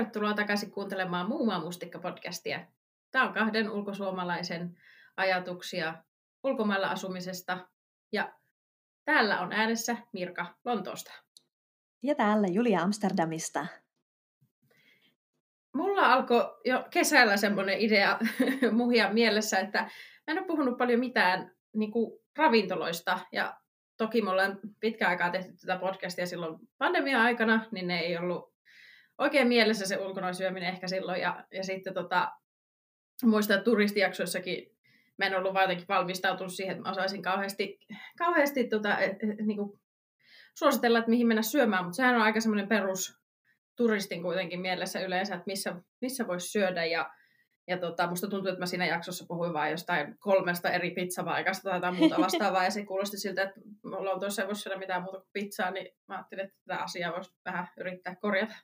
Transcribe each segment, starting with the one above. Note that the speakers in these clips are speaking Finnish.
Tervetuloa takaisin kuuntelemaan Muumaa mustikka-podcastia. Tämä on kahden ulkosuomalaisen ajatuksia ulkomailla asumisesta. Ja täällä on äänessä Mirka Lontoosta. Ja täällä Julia Amsterdamista. Mulla alkoi jo kesällä semmoinen idea muhia mielessä, että mä en ole puhunut paljon mitään niin kuin ravintoloista. Ja toki me ollaan pitkä aikaa tehty tätä podcastia silloin pandemia-aikana, niin ne ei ollut oikein mielessä se ulkona syöminen ehkä silloin. Ja, ja sitten tota, muistan, että turistijaksoissakin mä en ollut vaan jotenkin valmistautunut siihen, että mä osaisin kauheasti, kauheasti tota, et, et, niin kuin suositella, että mihin mennä syömään, mutta sehän on aika semmoinen perus turistin kuitenkin mielessä yleensä, että missä, missä voisi syödä ja ja tota, musta tuntuu, että mä siinä jaksossa puhuin vain jostain kolmesta eri pizzavaikasta tai jotain muuta vastaavaa, ja se kuulosti siltä, että me ollaan tuossa ei syödä mitään muuta kuin pizzaa, niin mä ajattelin, että tätä asiaa voisi vähän yrittää korjata.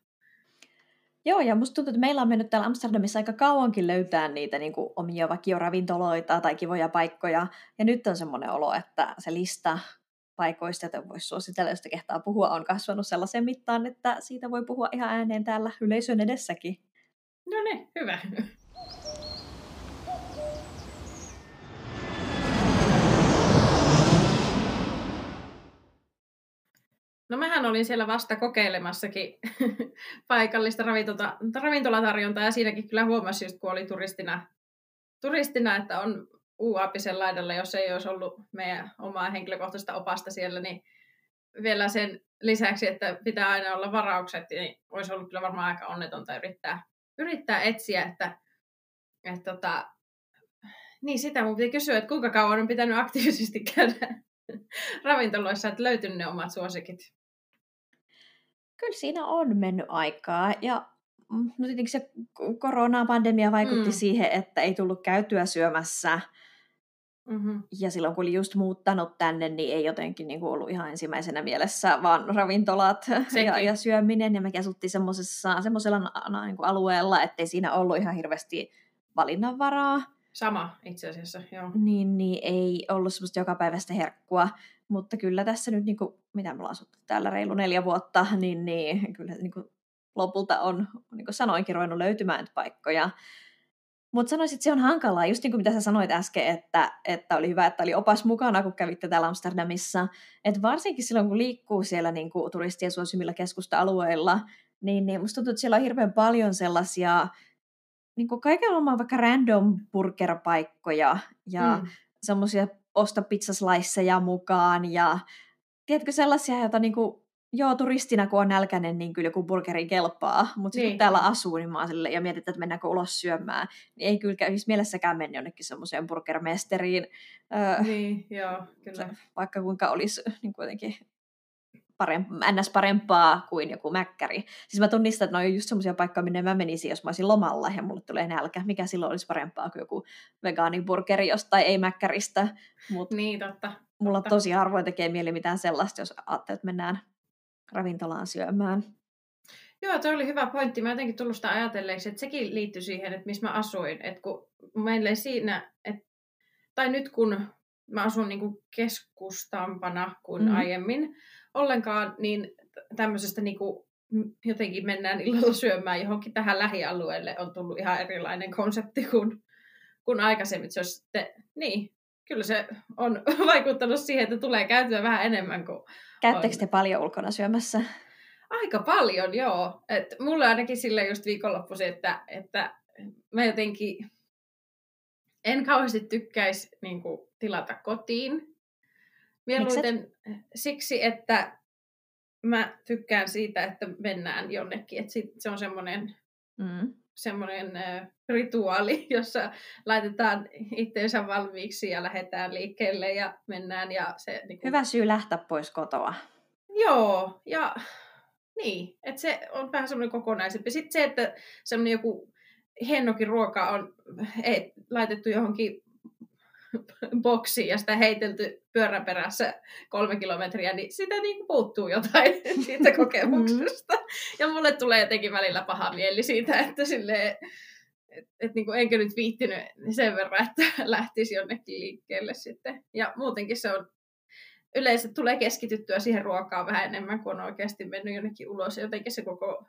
Joo, ja musta tuntuu, että meillä on mennyt täällä Amsterdamissa aika kauankin löytää niitä niin kuin, omia vakioravintoloita tai kivoja paikkoja. Ja nyt on semmoinen olo, että se lista paikoista, joita voisi suositella, josta kehtaa puhua, on kasvanut sellaisen mittaan, että siitä voi puhua ihan ääneen täällä yleisön edessäkin. No niin, hyvä. No mähän olin siellä vasta kokeilemassakin paikallista ravintola, ravintolatarjontaa ja siinäkin kyllä huomasi just kun oli turistina, turistina että on UAPisen laidalla, jos ei olisi ollut meidän omaa henkilökohtaista opasta siellä, niin vielä sen lisäksi, että pitää aina olla varaukset, niin olisi ollut kyllä varmaan aika onnetonta yrittää, yrittää etsiä, että, että tota, niin sitä mun piti kysyä, että kuinka kauan on pitänyt aktiivisesti käydä ravintoloissa, että löytynyt ne omat suosikit? Kyllä siinä on mennyt aikaa ja mm, no tietenkin se koronapandemia vaikutti mm. siihen, että ei tullut käytyä syömässä. Mm-hmm. Ja silloin kun oli just muuttanut tänne, niin ei jotenkin niin kuin ollut ihan ensimmäisenä mielessä, vaan ravintolat ja, ja syöminen. Ja me asuttiin semmoisella niin alueella, ettei siinä ollut ihan hirveästi valinnanvaraa. Sama itse asiassa, joo. Niin, niin ei ollut semmoista jokapäiväistä herkkua. Mutta kyllä tässä nyt, niin kuin, mitä me ollaan asuttu täällä reilu neljä vuotta, niin, niin kyllä niin kuin, lopulta on, niin kuin sanoinkin, ruvennut löytymään paikkoja. Mutta sanoisin, että se on hankalaa, just niin kuin mitä sä sanoit äsken, että, että oli hyvä, että oli opas mukana, kun kävitte täällä Amsterdamissa. Että varsinkin silloin, kun liikkuu siellä niin kuin turistien suosimilla keskusta-alueilla, niin, niin musta tuntuu, että siellä on hirveän paljon sellaisia niin kuin kaikenlaisia vaikka random burgerpaikkoja ja mm. semmoisia osta pizzasliceja mukaan ja tiedätkö sellaisia, joita niin kuin, joo, turistina kun on nälkäinen, niin kyllä joku burgeri kelpaa, mutta niin. kun täällä asuu, niin mä oon sille, ja mietitään, että mennäänkö ulos syömään, niin ei kyllä kävisi mielessäkään mennä jonnekin semmoiseen burgermesteriin. Öö, niin, joo, kyllä. Vaikka kuinka olisi niin kuitenkin paremp, ns. parempaa kuin joku mäkkäri. Siis mä tunnistan, että ne on just semmoisia paikkoja, minne mä menisin, jos mä olisin lomalla ja mulle tulee nälkä. Mikä silloin olisi parempaa kuin joku vegaaniburgeri jostain ei-mäkkäristä. Mut niin, totta. Mulla totta. tosi harvoin tekee mieli mitään sellaista, jos ajattelee, että mennään ravintolaan syömään. Joo, tuo oli hyvä pointti. Mä jotenkin tullut sitä ajatelleeksi, että sekin liittyy siihen, että missä mä asuin. Että kun meille siinä, että, tai nyt kun mä asun niin kuin keskustampana kuin mm. aiemmin, ollenkaan niin tämmöisestä niin kuin jotenkin mennään illalla syömään johonkin tähän lähialueelle on tullut ihan erilainen konsepti kuin, kuin aikaisemmin. Se sitten, niin, kyllä se on vaikuttanut siihen, että tulee käytyä vähän enemmän kuin Käyttekö te paljon ulkona syömässä? Aika paljon, joo. Et mulle ainakin sille just viikonloppuisin, että, että mä jotenkin en kauheasti tykkäisi niin kuin, tilata kotiin. Mieluiten siksi, että mä tykkään siitä, että mennään jonnekin. Että sit se on semmoinen mm. semmoinen äh, rituaali, jossa laitetaan itteensä valmiiksi ja lähdetään liikkeelle ja mennään. Ja se, niin kuin... Hyvä syy lähteä pois kotoa. Joo, ja niin, että se on vähän semmoinen kokonaisempi. Sitten se, että semmoinen joku hennokin ruoka on ei, laitettu johonkin boksiin ja sitä heitelty pyörän perässä kolme kilometriä, niin sitä niin kuin puuttuu jotain siitä kokemuksesta. Ja mulle tulee jotenkin välillä paha mieli siitä, että sille et, et niin kuin enkö nyt viittinyt sen verran, että lähtisi jonnekin liikkeelle sitten. Ja muutenkin se on yleensä tulee keskityttyä siihen ruokaan vähän enemmän, kuin on oikeasti mennyt jonnekin ulos. Ja jotenkin se koko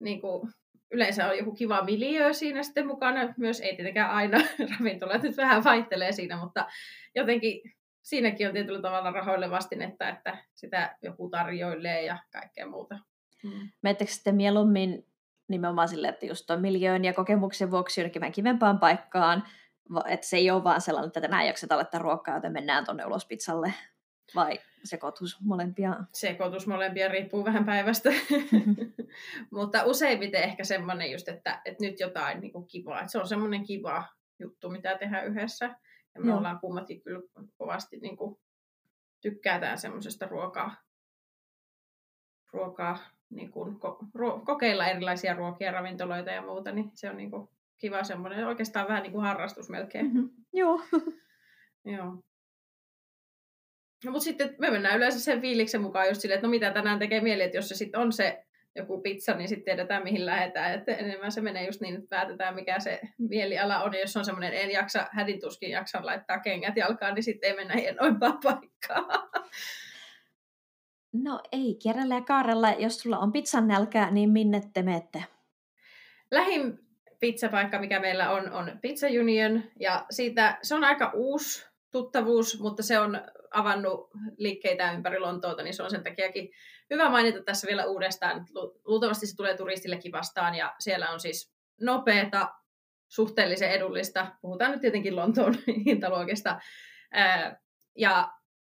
niin kuin, yleensä on joku kiva miljö siinä sitten mukana. Myös ei tietenkään aina ravintolat nyt vähän vaihtelee siinä, mutta jotenkin siinäkin on tietyllä tavalla rahoille vastinetta, että sitä joku tarjoilee ja kaikkea muuta. Mm. Sitten mieluummin nimenomaan sille, että just tuon miljöön ja kokemuksen vuoksi jonnekin vähän kivempaan paikkaan, että se ei ole vaan sellainen, että tänään jakseta laittaa ruokaa, joten mennään tuonne ulos pizzalle, vai sekoitus molempia? Sekoitus molempia riippuu vähän päivästä. Mutta useimmiten ehkä semmoinen just, että, että nyt jotain niin kuin kivaa. Että se on semmoinen kiva juttu, mitä tehdään yhdessä. Ja me no. ollaan kummatkin kyllä kovasti niin kuin, tykkäätään semmoisesta ruokaa, ruokaa niin kuin, ko, ruo, kokeilla erilaisia ruokia, ravintoloita ja muuta, niin se on niin kuin, kiva semmoinen, oikeastaan vähän niin kuin harrastus melkein. Mm-hmm. Joo. Joo. No, mutta sitten me mennään yleensä sen fiiliksen mukaan just silleen, että no mitä tänään tekee mieli, että jos se sitten on se joku pizza, niin sitten tiedetään mihin lähdetään. Että enemmän se menee just niin, että päätetään mikä se mieliala on. Ja jos on semmoinen en jaksa, hädintuskin jaksan laittaa kengät jalkaan, niin sitten ei mennä hienoimpaan paikkaan. No ei, Kerralla ja Kaarella, jos sulla on pizzan nälkää, niin minne te menette? Lähin pizzapaikka, mikä meillä on, on Pizza Union. Ja siitä, se on aika uusi tuttavuus, mutta se on avannut liikkeitä ympäri Lontoota, niin se on sen takiakin hyvä mainita tässä vielä uudestaan. Luultavasti se tulee turistillekin vastaan ja siellä on siis nopeata, suhteellisen edullista, puhutaan nyt tietenkin Lontoon hintaluokista, ja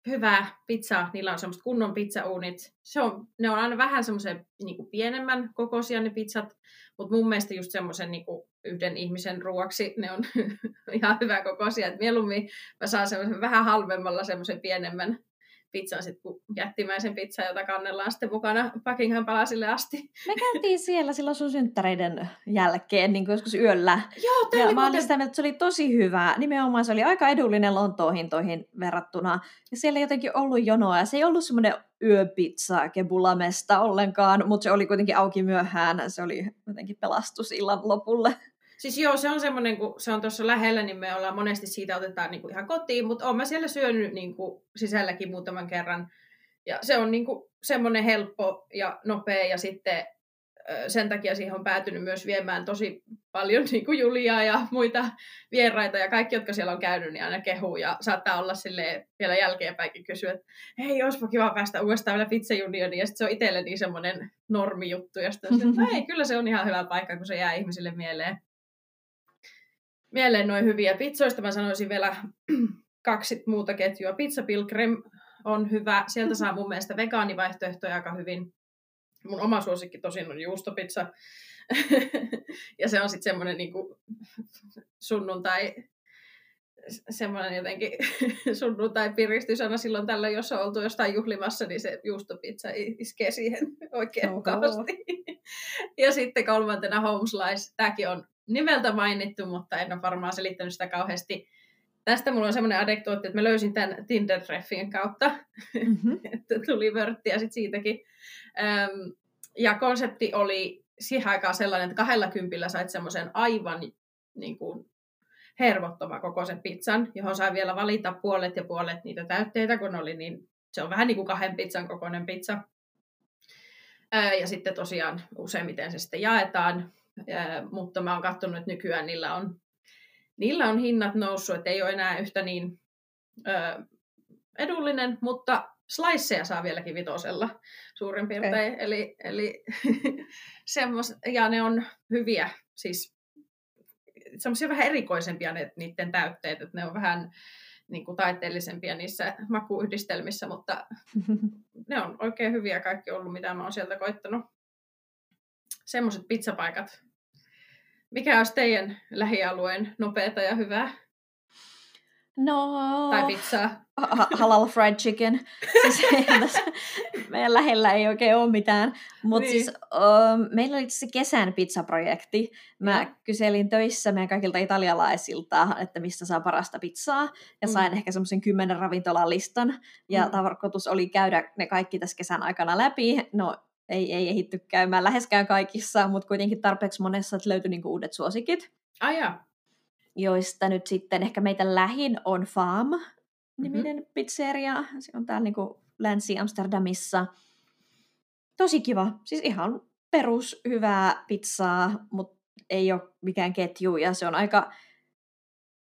hyvää pizzaa, niillä on semmoista kunnon pizzauunit. Se on, ne on aina vähän semmoisen niin pienemmän kokoisia ne pizzat, mutta mun mielestä just semmoisen niin yhden ihmisen ruoaksi ne on ihan hyvä kokoisia. Et mieluummin mä saan semmoisen vähän halvemmalla semmoisen pienemmän pizzan sitten kuin jättimäisen pizza, jota kannellaan sitten mukana Buckingham Palasille asti. Me käytiin siellä silloin sun synttäreiden jälkeen, niin kuin joskus yöllä. Joo, ja mä olin sitä että se oli tosi hyvä. Nimenomaan se oli aika edullinen Lontoon hintoihin verrattuna. Ja siellä ei jotenkin ollut jonoa. Ja se ei ollut semmoinen yöpizza kebulamesta ollenkaan, mutta se oli kuitenkin auki myöhään. Se oli jotenkin pelastus illan lopulle. Siis joo, se on semmoinen, kun se on tuossa lähellä, niin me ollaan monesti siitä otetaan niin kuin ihan kotiin, mutta olen mä siellä syönyt niin kuin sisälläkin muutaman kerran. Ja se on niin kuin semmoinen helppo ja nopea ja sitten sen takia siihen on päätynyt myös viemään tosi paljon niin kuin Juliaa ja muita vieraita ja kaikki, jotka siellä on käynyt, niin aina kehuu ja saattaa olla sille vielä jälkeenpäinkin kysyä, että hei, olisipa kiva päästä uudestaan vielä Pizza Unioniin ja sitten se on itselle niin semmoinen normijuttu ja sitten että no ei, kyllä se on ihan hyvä paikka, kun se jää ihmisille mieleen mieleen noin hyviä. Pizzoista mä sanoisin vielä kaksi muuta ketjua. Pizza Pilgrim on hyvä. Sieltä saa mun mielestä vegaanivaihtoehtoja aika hyvin. Mun oma suosikki tosin on juustopizza. ja se on sitten semmoinen niin sunnuntai semmoinen jotenkin sunnuntai piristysana silloin tällä, jos on oltu jostain juhlimassa, niin se juustopizza iskee siihen oikein mukavasti. ja sitten kolmantena home slice, tämäkin on nimeltä mainittu, mutta en ole varmaan selittänyt sitä kauheasti. Tästä mulla on semmoinen adektuotti, että mä löysin tämän Tinder-treffien kautta, mm-hmm. että tuli vörttiä sit siitäkin. Öm, ja konsepti oli siihen aikaan sellainen, että kahdella kympillä sait semmoisen aivan niin kuin, hervottoma kokoisen pizzan, johon sai vielä valita puolet ja puolet niitä täytteitä, kun oli niin, se on vähän niin kuin kahden pizzan kokoinen pizza. ja sitten tosiaan useimmiten se sitten jaetaan mutta mä oon katsonut, että nykyään niillä on, niillä on hinnat noussut, että ei ole enää yhtä niin edullinen, mutta sliceja saa vieläkin vitosella suurin piirtein. Okay. Eli, eli semmos, ja ne on hyviä, siis semmoisia vähän erikoisempia ne, niiden täytteet, että ne on vähän niin kuin taiteellisempia niissä makuyhdistelmissä, mutta ne on oikein hyviä kaikki ollut, mitä mä oon sieltä koittanut. Semmoiset pizzapaikat mikä olisi teidän lähialueen nopeata ja hyvää? No... Tai pizzaa. halal fried chicken. Siis meidän lähellä ei oikein ole mitään. Mutta niin. siis uh, meillä oli se kesän pizzaprojekti. Mä ja. kyselin töissä meidän kaikilta italialaisilta, että mistä saa parasta pizzaa. Ja mm. sain ehkä semmoisen kymmenen ravintolan listan. Ja mm. tarkoitus oli käydä ne kaikki tässä kesän aikana läpi. No ei, ei ehitty käymään läheskään kaikissa, mutta kuitenkin tarpeeksi monessa, että löytyi niinku uudet suosikit. Ja. Joista nyt sitten ehkä meitä lähin on Farm-niminen mm-hmm. pizzeria. Se on täällä niinku Länsi-Amsterdamissa. Tosi kiva. Siis ihan perus hyvää pizzaa, mutta ei ole mikään ketju ja se on aika,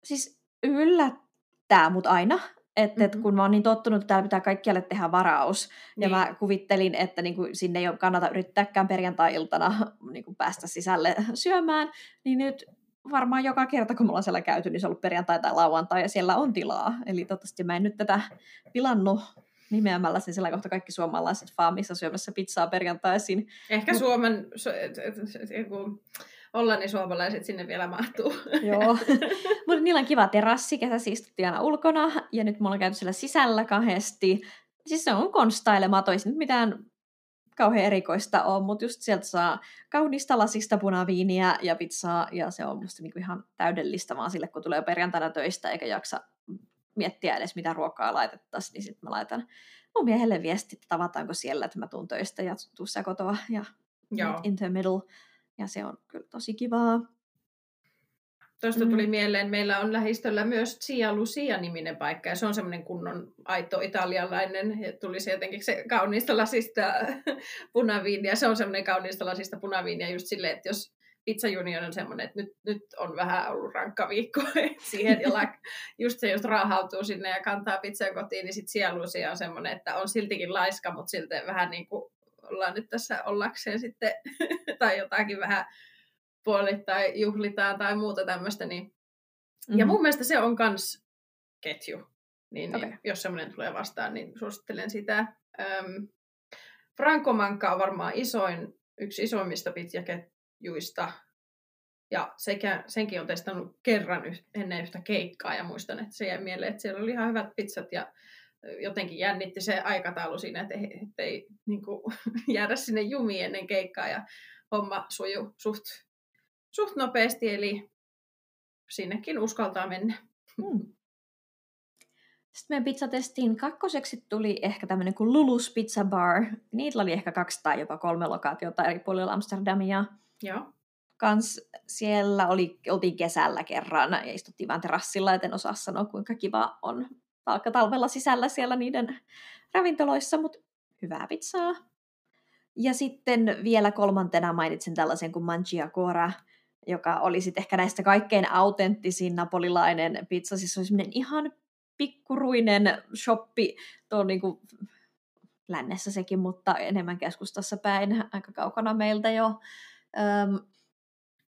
siis yllättää mut aina, että mm-hmm. et kun mä oon niin tottunut, että täällä pitää kaikkialle tehdä varaus, niin. ja mä kuvittelin, että niinku sinne ei kannata yrittääkään perjantai-iltana niinku päästä sisälle syömään, niin nyt varmaan joka kerta, kun me ollaan siellä käyty, niin se on ollut perjantai tai lauantai, ja siellä on tilaa. Eli toivottavasti mä en nyt tätä pilannut nimeämällä sen siellä kohta kaikki suomalaiset faamissa syömässä pizzaa perjantaisin. Ehkä Mut... Suomen, Hollannin suomalaiset sinne vielä mahtuu. Joo, mutta niillä on kiva terassi, ketä istuttiin aina ulkona, ja nyt mulla on käyty siellä sisällä kahdesti. Siis se on konstailematon, ei nyt mitään kauhean erikoista ole, mutta just sieltä saa kaunista lasista punaviiniä ja pizzaa, ja se on musta niinku ihan täydellistä vaan sille, kun tulee perjantaina töistä eikä jaksa miettiä edes, mitä ruokaa laitettaisiin, niin sitten mä laitan mun miehelle viesti, että tavataanko siellä, että mä tuun töistä ja tuussa kotoa ja Joo. in the middle. Ja se on kyllä tosi kivaa. Tuosta tuli mm. mieleen, meillä on lähistöllä myös Cia Lucia-niminen paikka, ja se on semmoinen kunnon aito italialainen, ja tuli se jotenkin se kauniista lasista punaviinia, se on semmoinen kauniista lasista punaviinia just silleen, että jos Pizza Union on semmoinen, että nyt, nyt on vähän ollut rankka viikko siihen, ja just se, jos raahautuu sinne ja kantaa pizzaa kotiin, niin sitten Cia Lucia on semmoinen, että on siltikin laiska, mutta silti vähän niin kuin ollaan nyt tässä ollakseen sitten, tai jotakin vähän puolittain juhlitaan tai muuta tämmöistä. Niin... Mm-hmm. Ja mun mielestä se on kans ketju. Niin, okay. niin jos semmoinen tulee vastaan, niin suosittelen sitä. Öm, Franco Manka on varmaan isoin, yksi isoimmista pitjaketjuista. Ja sekä, senkin on testannut kerran yh, ennen yhtä keikkaa ja muistan, että se jäi mieleen, että siellä oli ihan hyvät pizzat ja jotenkin jännitti se aikataulu siinä, että ei, niin kuin, jäädä sinne jumiin ennen keikkaa ja homma suju suht, suht nopeasti, eli sinnekin uskaltaa mennä. Hmm. Sitten meidän pizzatestiin kakkoseksi tuli ehkä tämmöinen kuin Lulus Pizza Bar. Niitä oli ehkä kaksi tai jopa kolme lokaatiota eri puolilla Amsterdamia. Joo. Kans siellä oli, oltiin kesällä kerran ja istuttiin vaan terassilla, et en osaa sanoa kuinka kiva on vaikka talvella sisällä siellä niiden ravintoloissa, mutta hyvää pizzaa. Ja sitten vielä kolmantena mainitsin tällaisen kuin Mangiacora, joka oli sitten ehkä näistä kaikkein autenttisin napolilainen pizza. Siis se oli semmoinen ihan pikkuruinen shoppi tuon niin kuin lännessä sekin, mutta enemmän keskustassa päin, aika kaukana meiltä jo. Öm,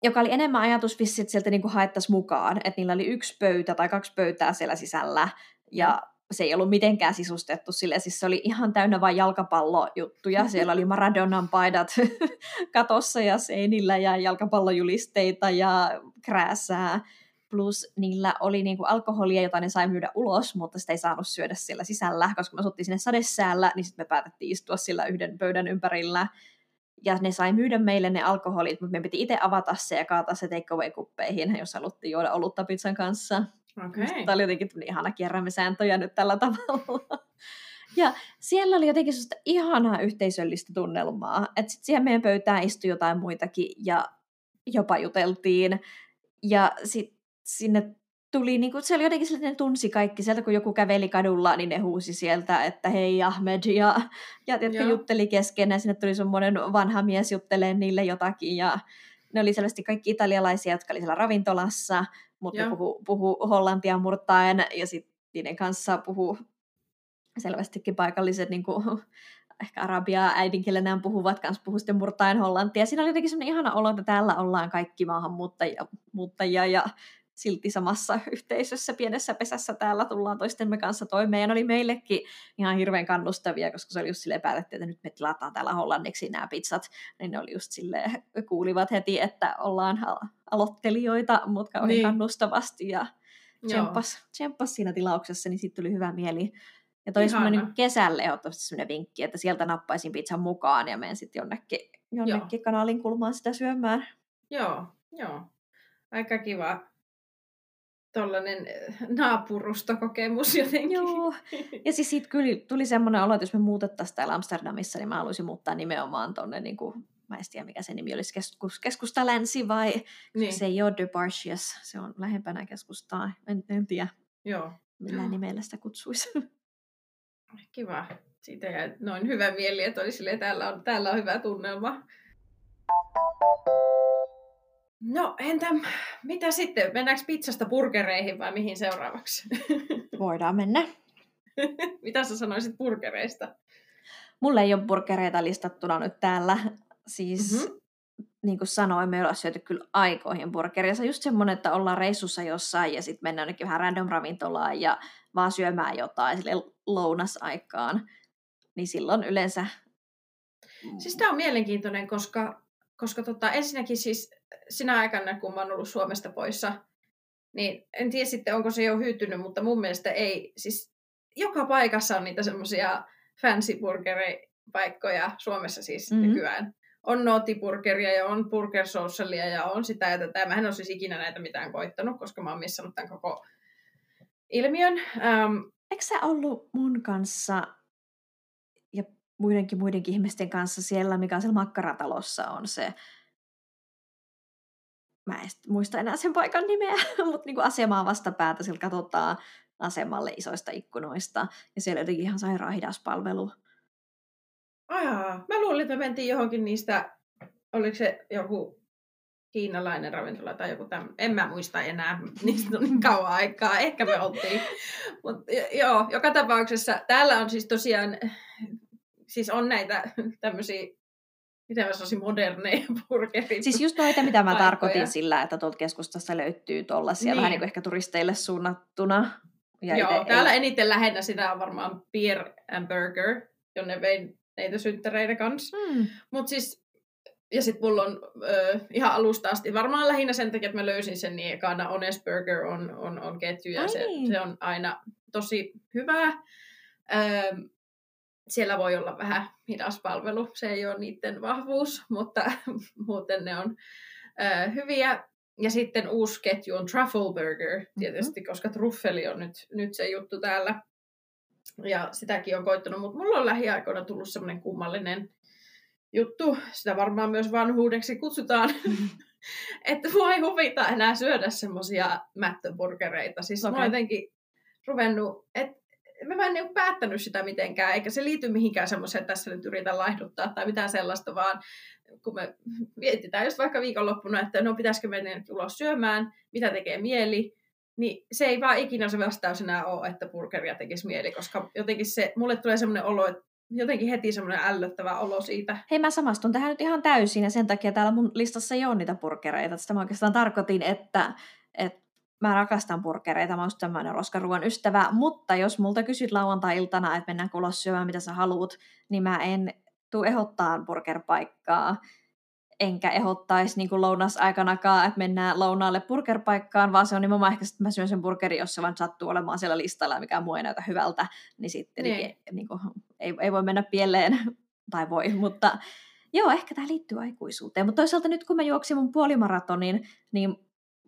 joka oli enemmän ajatus vissi, että sieltä niin haettaisiin mukaan, että niillä oli yksi pöytä tai kaksi pöytää siellä sisällä, ja se ei ollut mitenkään sisustettu sille, siis se oli ihan täynnä vain jalkapallojuttuja. Siellä oli Maradonan paidat katossa ja seinillä ja jalkapallojulisteita ja krääsää. Plus niillä oli niinku alkoholia, jota ne sai myydä ulos, mutta sitä ei saanut syödä siellä sisällä, koska me asuttiin sinne sadesäällä, niin sitten me päätettiin istua sillä yhden pöydän ympärillä. Ja ne sai myydä meille ne alkoholit, mutta me piti itse avata se ja kaataa se takeaway-kuppeihin, jos haluttiin juoda olutta pizzan kanssa. Okay. Tämä oli jotenkin ihana kierrämisääntöjä nyt tällä tavalla. Ja siellä oli jotenkin sellaista ihanaa yhteisöllistä tunnelmaa, että sitten siihen meidän pöytään istui jotain muitakin ja jopa juteltiin. Ja sitten sinne tuli, niin kuin, se oli jotenkin sellainen, tunsi kaikki. Sieltä kun joku käveli kadulla, niin ne huusi sieltä, että hei Ahmed, ja, ja jotka jutteli keskenään. Sinne tuli semmoinen vanha mies juttelee niille jotakin, ja ne oli selvästi kaikki italialaisia, jotka oli siellä ravintolassa, mutta puhuu, puhuu hollantia murtaen ja sitten niiden kanssa puhuu selvästikin paikalliset niin kuin, ehkä arabiaa äidinkielenään puhuvat kanssa puhuu sitten murtaen hollantia. Siinä oli jotenkin sellainen ihana olo, että täällä ollaan kaikki maahanmuuttajia muuttajia ja silti samassa yhteisössä, pienessä pesässä täällä tullaan toistemme kanssa toimeen. Ja ne oli meillekin ihan hirveän kannustavia, koska se oli just silleen päätetty, että nyt me tilataan täällä hollanniksi nämä pizzat. Niin ne oli just silleen, kuulivat heti, että ollaan aloittelijoita, mutta niin. kannustavasti ja tsemppas, tsemppas siinä tilauksessa, niin sitten tuli hyvä mieli. Ja toi semmoinen kesälle ehdottomasti semmoinen vinkki, että sieltä nappaisin pizzan mukaan ja menen sitten jonnekin, jonnekin kanalin kulmaan sitä syömään. Joo, joo. Aika kiva tollainen eh, naapurustokokemus jotenkin. Joo, ja siis siitä kyllä tuli semmoinen olo, että jos me muutettaisiin täällä Amsterdamissa, niin mä haluaisin muuttaa nimenomaan tonne, niin kuin, mä en tiedä mikä se nimi olisi, keskus, keskusta länsi vai niin. se ei ole De Barcius, se on lähempänä keskustaa, en, en tiedä Joo. millä nimellä sitä kutsuisi. Kiva. Siitä jäi noin hyvä mieli, että oli silleen, täällä on, täällä on hyvä tunnelma. No entä mitä sitten? Mennäänkö pizzasta burgereihin vai mihin seuraavaksi? Voidaan mennä. mitä sä sanoisit burgereista? Mulla ei ole burgereita listattuna nyt täällä. Siis mm-hmm. niin kuin sanoin, me ollaan syöty kyllä aikoihin burgeria. Se on just semmoinen, että ollaan reissussa jossain ja sitten mennään jonnekin vähän random ravintolaan ja vaan syömään jotain sille lounasaikaan. Niin silloin yleensä... Siis tämä on mielenkiintoinen, koska, koska tota, ensinnäkin siis sinä aikana, kun mä oon ollut Suomesta poissa, niin en tiedä sitten, onko se jo hyytynyt, mutta mun mielestä ei. Siis joka paikassa on niitä semmoisia fancy burgeripaikkoja Suomessa siis mm-hmm. nykyään. On nootiburgeria ja on burger socialia ja on sitä ja tätä. Mä en ole siis ikinä näitä mitään koittanut, koska mä oon missannut tämän koko ilmiön. Um, Eikö sä ollut mun kanssa ja muidenkin muidenkin ihmisten kanssa siellä, mikä on siellä makkaratalossa on se mä en muista enää sen paikan nimeä, mutta niin asemaa vastapäätä, sillä katsotaan asemalle isoista ikkunoista, ja siellä jotenkin ihan sairaan hidas palvelu. Ajaa, mä luulin, että me mentiin johonkin niistä, oliko se joku kiinalainen ravintola tai joku tämmöinen, en mä muista enää, niistä on niin kauan aikaa, ehkä me oltiin. Mutta joo, joka tapauksessa täällä on siis tosiaan, siis on näitä tämmöisiä miten mä sanoisin, moderneja burgerit. Siis just noita, mitä mä paikkoja. tarkoitin sillä, että tuolta keskustassa löytyy tuollaisia niin. vähän niin kuin ehkä turisteille suunnattuna. Ja Joo, ite, täällä ei... eniten lähinnä sitä on varmaan Beer and Burger, jonne vein neitä synttäreitä kanssa. Hmm. Mutta siis, ja sitten mulla on ö, ihan alusta asti, varmaan lähinnä sen takia, että mä löysin sen, niin ekana Honest Burger on, on, on ketju, ja se, niin. se on aina tosi hyvää. Ö, siellä voi olla vähän hidas palvelu, se ei ole niiden vahvuus, mutta muuten ne on ö, hyviä. Ja sitten uusi ketju on Truffle Burger, tietysti, mm-hmm. koska truffeli on nyt, nyt se juttu täällä. Ja sitäkin on koittanut, mutta mulla on lähiaikoina tullut semmoinen kummallinen juttu, sitä varmaan myös vanhuudeksi kutsutaan, mm-hmm. että mua ei huvita enää syödä semmoisia mättöburgereita. Siis okay. mä jotenkin ruvennut, että mä en niin päättänyt sitä mitenkään, eikä se liity mihinkään semmoiseen, että tässä nyt yritän laihduttaa tai mitään sellaista, vaan kun me mietitään just vaikka viikonloppuna, että no pitäisikö mennä ulos syömään, mitä tekee mieli, niin se ei vaan ikinä se vastaus enää ole, että burgeria tekisi mieli, koska jotenkin se, mulle tulee semmoinen olo, että jotenkin heti semmoinen ällöttävä olo siitä. Hei, mä samastun tähän nyt ihan täysin, ja sen takia täällä mun listassa ei ole niitä burgereita. Sitä mä oikeastaan tarkoitin, että, että mä rakastan burgereita, mä oon tämmöinen roskaruoan ystävä, mutta jos multa kysyt lauantai-iltana, että mennään ulos syömään mitä sä haluut, niin mä en tuu ehdottaa burgerpaikkaa, enkä ehdottaisi niin kuin lounasaikanakaan, että mennään lounaalle burgerpaikkaan, vaan se on nimenomaan ehkä, että mä syön sen burgerin, jos se vaan sattuu olemaan siellä listalla, mikä muu ei näytä hyvältä, niin sitten niin. Niin, niin kuin, ei, ei voi mennä pieleen, tai voi, mutta joo, ehkä tämä liittyy aikuisuuteen. Mutta toisaalta nyt kun mä juoksin mun puolimaratonin, niin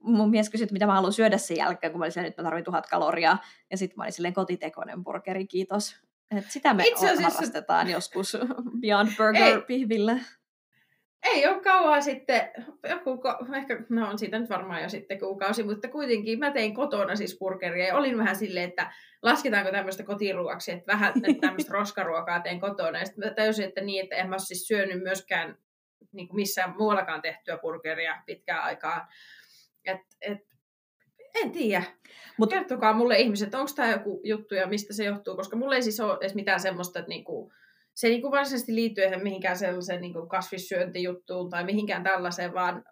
mun mies kysyi, mitä mä haluan syödä sen jälkeen, kun mä olin nyt mä tarvitsen tuhat kaloria, ja sitten mä olin silleen kotitekoinen burgeri, kiitos. Et sitä me Itse asiassa... harrastetaan joskus Beyond Burger-pihvillä. Ei ole kauan sitten, joku, ehkä no on siitä nyt varmaan jo sitten kuukausi, mutta kuitenkin mä tein kotona siis burgeria ja olin vähän silleen, että lasketaanko tämmöistä kotiruokaksi, että vähän tämmöistä roskaruokaa teen kotona. Ja sitten mä täysin, että niin, että en mä siis syönyt myöskään niin kuin missään muuallakaan tehtyä burgeria pitkään aikaa. Et, et, en tiedä. Mut, Kertokaa mulle ihmiset, onko tämä joku juttu ja mistä se johtuu, koska mulla ei siis ole edes mitään semmoista, että niinku, se ei niinku varsinaisesti liity mihinkään sellaiseen niinku kasvissyöntijuttuun tai mihinkään tällaiseen, vaan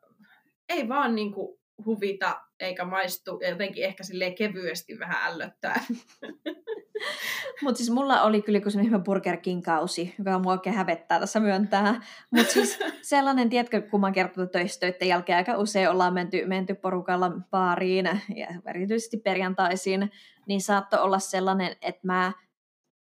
ei vaan niinku huvita eikä maistu ja jotenkin ehkä sille kevyesti vähän ällöttää. Mutta siis mulla oli kyllä joku hyvä Burger King-kausi, joka mua oikein hävettää tässä myöntää. Mutta siis sellainen, tiedätkö, kun mä oon kertonut töistä jälkeen aika usein ollaan menty, menty porukalla baariin, ja erityisesti perjantaisin, niin saattoi olla sellainen, että mä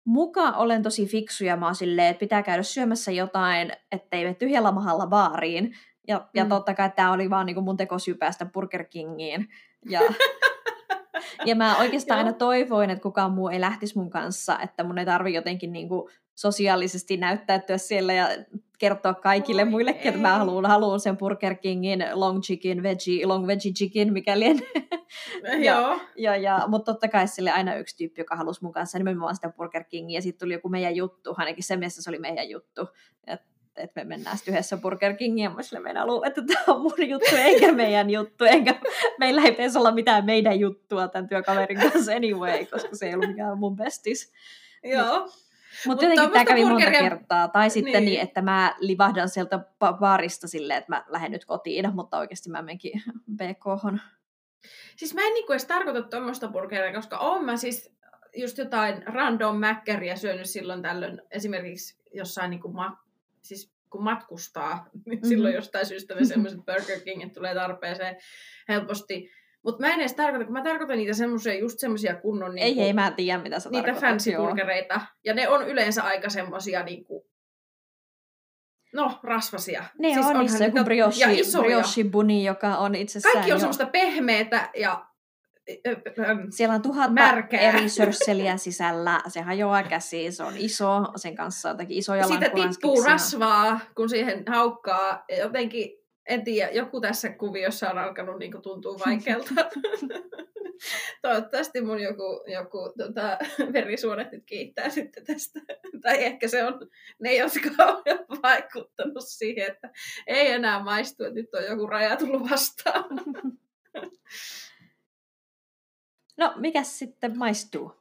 muka olen tosi fiksu ja mä oon silleen, että pitää käydä syömässä jotain, ettei me tyhjällä mahalla baariin. Ja, ja mm. totta kai tämä oli vaan niinku mun tekosyy päästä Burger Kingiin. Ja ja mä oikeastaan aina toivoin, että kukaan muu ei lähtisi mun kanssa, että mun ei tarvi jotenkin niin kuin sosiaalisesti näyttäytyä siellä ja kertoa kaikille Oi muillekin, ei. että mä haluan, haluan sen Burger Kingin long chicken, veggie, long veggie chicken, mikä lien. ja, ja, ja, mutta totta kai sille aina yksi tyyppi, joka halusi mun kanssa nimenomaan sitä Burger Kingia, ja sitten tuli joku meidän juttu, ainakin se mielessä se oli meidän juttu. Et että me mennään sitten yhdessä Burger Kingiin, ja mä sille meidän että tämä on mun juttu, eikä meidän juttu, eikä meillä ei pitäisi olla mitään meidän juttua tämän työkaverin kanssa anyway, koska se ei ollut mikään mun bestis. Joo. Mutta Mut jotenkin tämä kävi monta kertaa. Tai sitten niin. niin, että mä livahdan sieltä baarista silleen, että mä lähden nyt kotiin, mutta oikeasti mä menkin BK. Siis mä en niinku edes tarkoita tuommoista burgeria, koska oon mä siis just jotain random mäkkäriä syönyt silloin tällöin, esimerkiksi jossain niinku ma- siis kun matkustaa, mm-hmm. silloin jostain syystä ne semmoiset Burger Kingit tulee tarpeeseen helposti. Mutta mä en edes tarkoita, kun mä tarkoitan niitä semmoisia, just semmoisia kunnon... Niinku, ei, ei, mä en tiedä, mitä sä Niitä fancy burgereita. Ja ne on yleensä aika semmoisia niinku, No, rasvasia. Ne siis on niissä joku brioche, brioche buni, joka on itsessään Kaikki on jo... semmoista pehmeätä ja siellä on tuhat märkää. eri sörsseliä sisällä, se hajoaa käsiin, se on iso, sen kanssa jotakin isoja Siitä tippuu rasvaa, kun siihen haukkaa. Jotenkin, en tiedä, joku tässä kuviossa on alkanut niin tuntua vaikealta. Toivottavasti mun joku, joku tota, verisuonet nyt kiittää sitten tästä. tai ehkä se on ne, jotka on vaikuttanut siihen, että ei enää maistu, että nyt on joku raja tullut vastaan. No, mikä sitten maistuu?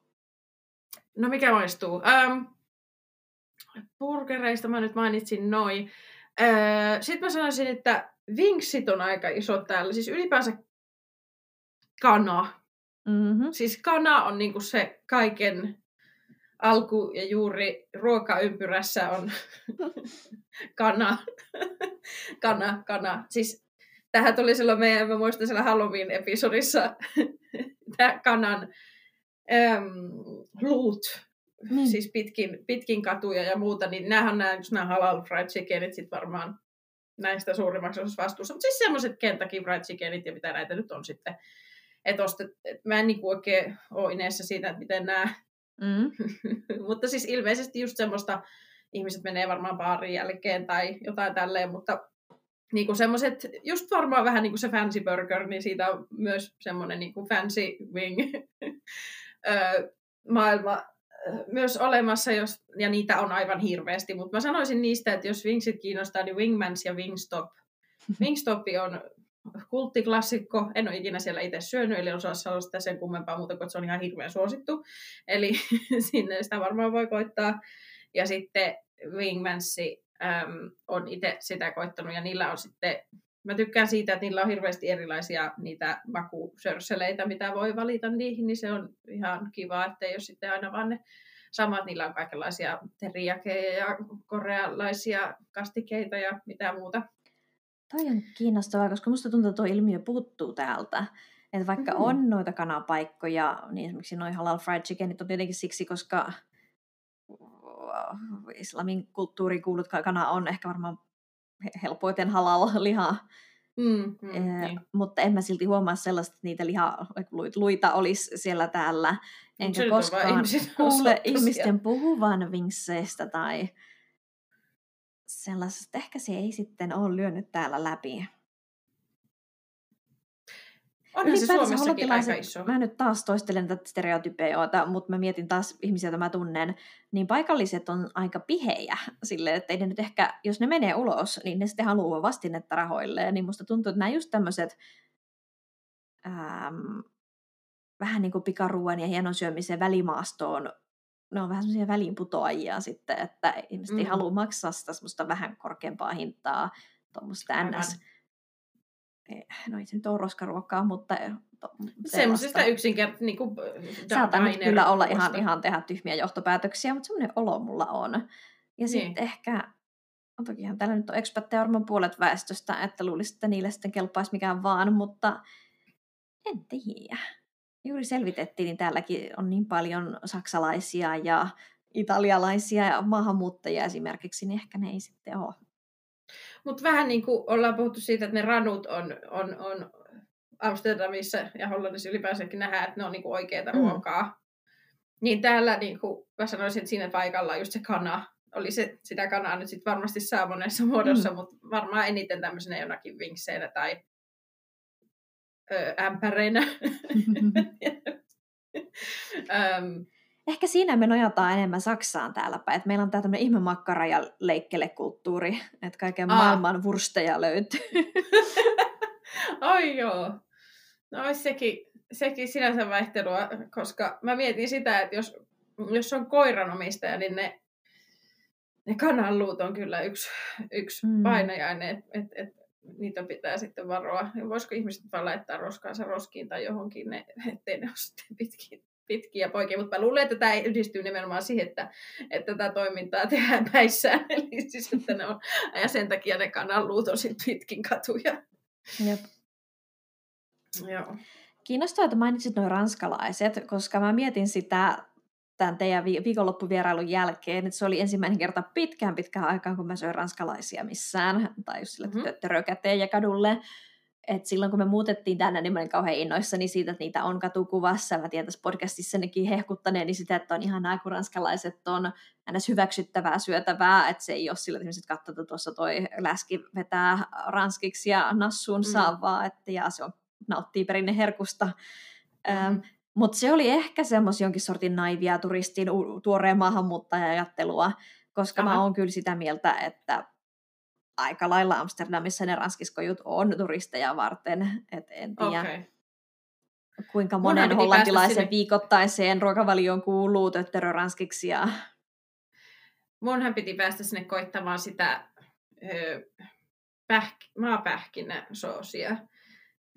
No, mikä maistuu? Ähm, burgereista mä nyt mainitsin noin. Äh, sitten mä sanoisin, että vinksit on aika iso täällä. Siis ylipäänsä kana. Mm-hmm. Siis kana on niinku se kaiken alku ja juuri ruokaympyrässä on kana. kana, kana. Siis tähän tuli silloin meidän, mä muistan siellä Halloween-episodissa tämä kanan äm, luut, mm. siis pitkin, pitkin katuja ja muuta, niin näähän on nämä, nämä halal fried chickenit sit varmaan näistä suurimmaksi osassa vastuussa. Mutta siis semmoiset Kentucky fried chickenit ja mitä näitä nyt on sitten. Että ostet, et mä en niinku oikein ole ineessä siitä, että miten nämä... Mm. mutta siis ilmeisesti just semmoista, ihmiset menee varmaan baarin jälkeen tai jotain tälleen, mutta niinku semmoiset, just varmaan vähän niin kuin se fancy burger, niin siitä on myös semmoinen niinku fancy wing maailma myös olemassa, jos, ja niitä on aivan hirveästi, mutta mä sanoisin niistä, että jos wingsit kiinnostaa, niin Wingmans ja Wingstop. Wingstop on kulttiklassikko, en ole ikinä siellä itse syönyt, eli osaa sanoa sitä sen kummempaa muuta kuin, että se on ihan hirveän suosittu. Eli sinne sitä varmaan voi koittaa. Ja sitten Wingmansi äm, on itse sitä koittanut ja niillä on sitten, mä tykkään siitä, että niillä on hirveästi erilaisia niitä makusörsseleitä, mitä voi valita niihin, niin se on ihan kiva, että jos sitten aina vaan ne samat, niillä on kaikenlaisia teriakeja ja korealaisia kastikeita ja mitä muuta. Toi on kiinnostavaa, koska musta tuntuu, että tuo ilmiö puuttuu täältä. Että vaikka mm-hmm. on noita kanapaikkoja, niin esimerkiksi noin halal fried chickenit on tietenkin siksi, koska islamin kulttuuriin kuulut kana on ehkä varmaan helpoiten halal liha. Mm, mm, eh, niin. Mutta en mä silti huomaa sellaista, että niitä liha, luita olisi siellä täällä. Enkä se koskaan kuule ihmisten puhuvan vinkseistä tai sellaisesta. Ehkä se ei sitten ole lyönyt täällä läpi. Onhan se Suomessakin aika iso. Mä nyt taas toistelen tätä stereotypeoita, mutta mä mietin taas ihmisiä, joita mä tunnen, niin paikalliset on aika pihejä sille, että ei ne nyt ehkä, jos ne menee ulos, niin ne sitten haluaa vastinetta rahoille. Niin musta tuntuu, että nämä just tämmöiset ähm, vähän niin kuin pikaruuan ja hienon syömisen välimaastoon ne on vähän semmoisia väliinputoajia sitten, että ihmiset mm. ei halua maksaa sitä semmoista vähän korkeampaa hintaa, tuommoista ns no ei se nyt ole roskaruokkaa, mutta Semmoisesta yksinkertaisesti niin kuin Saatan nyt kyllä olla ihan, ihan tehdä tyhmiä johtopäätöksiä, mutta semmoinen olo mulla on. Ja niin. sitten ehkä, tokihan täällä nyt on ekspatteja varmaan puolet väestöstä, että luulisi, että niille sitten kelpaisi mikään vaan, mutta en tiedä. Juuri selvitettiin, niin täälläkin on niin paljon saksalaisia ja italialaisia ja maahanmuuttajia esimerkiksi, niin ehkä ne ei sitten ole mutta vähän niin kuin ollaan puhuttu siitä, että ne ranut on, on, on Amsterdamissa ja Hollannissa ylipäänsäkin nähdään, että ne on niin kuin oikeaa mm. ruokaa. Niin täällä niin kuin mä sanoisin, että siinä paikalla just se kana, oli se, sitä kanaa nyt sit varmasti saa monessa muodossa, mm. mutta varmaan eniten tämmöisenä jonakin vinkseinä tai ö, ämpäreinä. Öm, ehkä siinä me nojataan enemmän Saksaan täällä päin. Että meillä on tää tämmöinen ihme makkara ja leikkelekulttuuri, että kaiken Aa. maailman vursteja löytyy. Ai joo. No olisi sekin, sekin sinänsä vaihtelua, koska mä mietin sitä, että jos, jos on koiranomistaja, niin ne, ne kananluut on kyllä yksi, yksi mm. painajainen, että et, et, niitä pitää sitten varoa. Ja voisiko ihmiset vaan laittaa roskaansa roskiin tai johonkin, ne, ettei ne ole sitten pitkin, pitkiä poikia. Mutta mä luulen, että tämä yhdistyy nimenomaan siihen, että, että tätä toimintaa tehdään päissään. Eli siis, että ne on, ja sen takia ne kananluut on sitten pitkin katuja. Jep. Joo. Kiinnostaa, että mainitsit nuo ranskalaiset, koska mä mietin sitä tämän teidän viikonloppuvierailun jälkeen, että se oli ensimmäinen kerta pitkään pitkään aikaan, kun mä söin ranskalaisia missään, tai just sille mm-hmm. tötterökäteen ja kadulle. Et silloin kun me muutettiin tänne, niin mä olin kauhean innoissani siitä, että niitä on katukuvassa. Mä tiedän tässä podcastissa nekin hehkuttaneeni sitä, että on ihanaa, kun ranskalaiset on ns. hyväksyttävää syötävää, että se ei ole sillä, että ihmiset katsoo, että tuossa toi läski vetää ranskiksi ja nassuun mm. saa vaan, että ja se on, nauttii perinne herkusta. Mm. Ähm, mutta se oli ehkä semmoisen jonkin sortin naivia turistin tuoreen maahanmuuttaja-ajattelua, koska Aha. mä oon kyllä sitä mieltä, että aika lailla Amsterdamissa ne ranskiskojut on turisteja varten, et en tiedä. Okay. Kuinka monen hollantilaisen sinne... viikoittaiseen ruokavalioon kuuluu tötterö ranskiksi ja... Munhan piti päästä sinne koittamaan sitä ö, pähk- maapähkinä soosia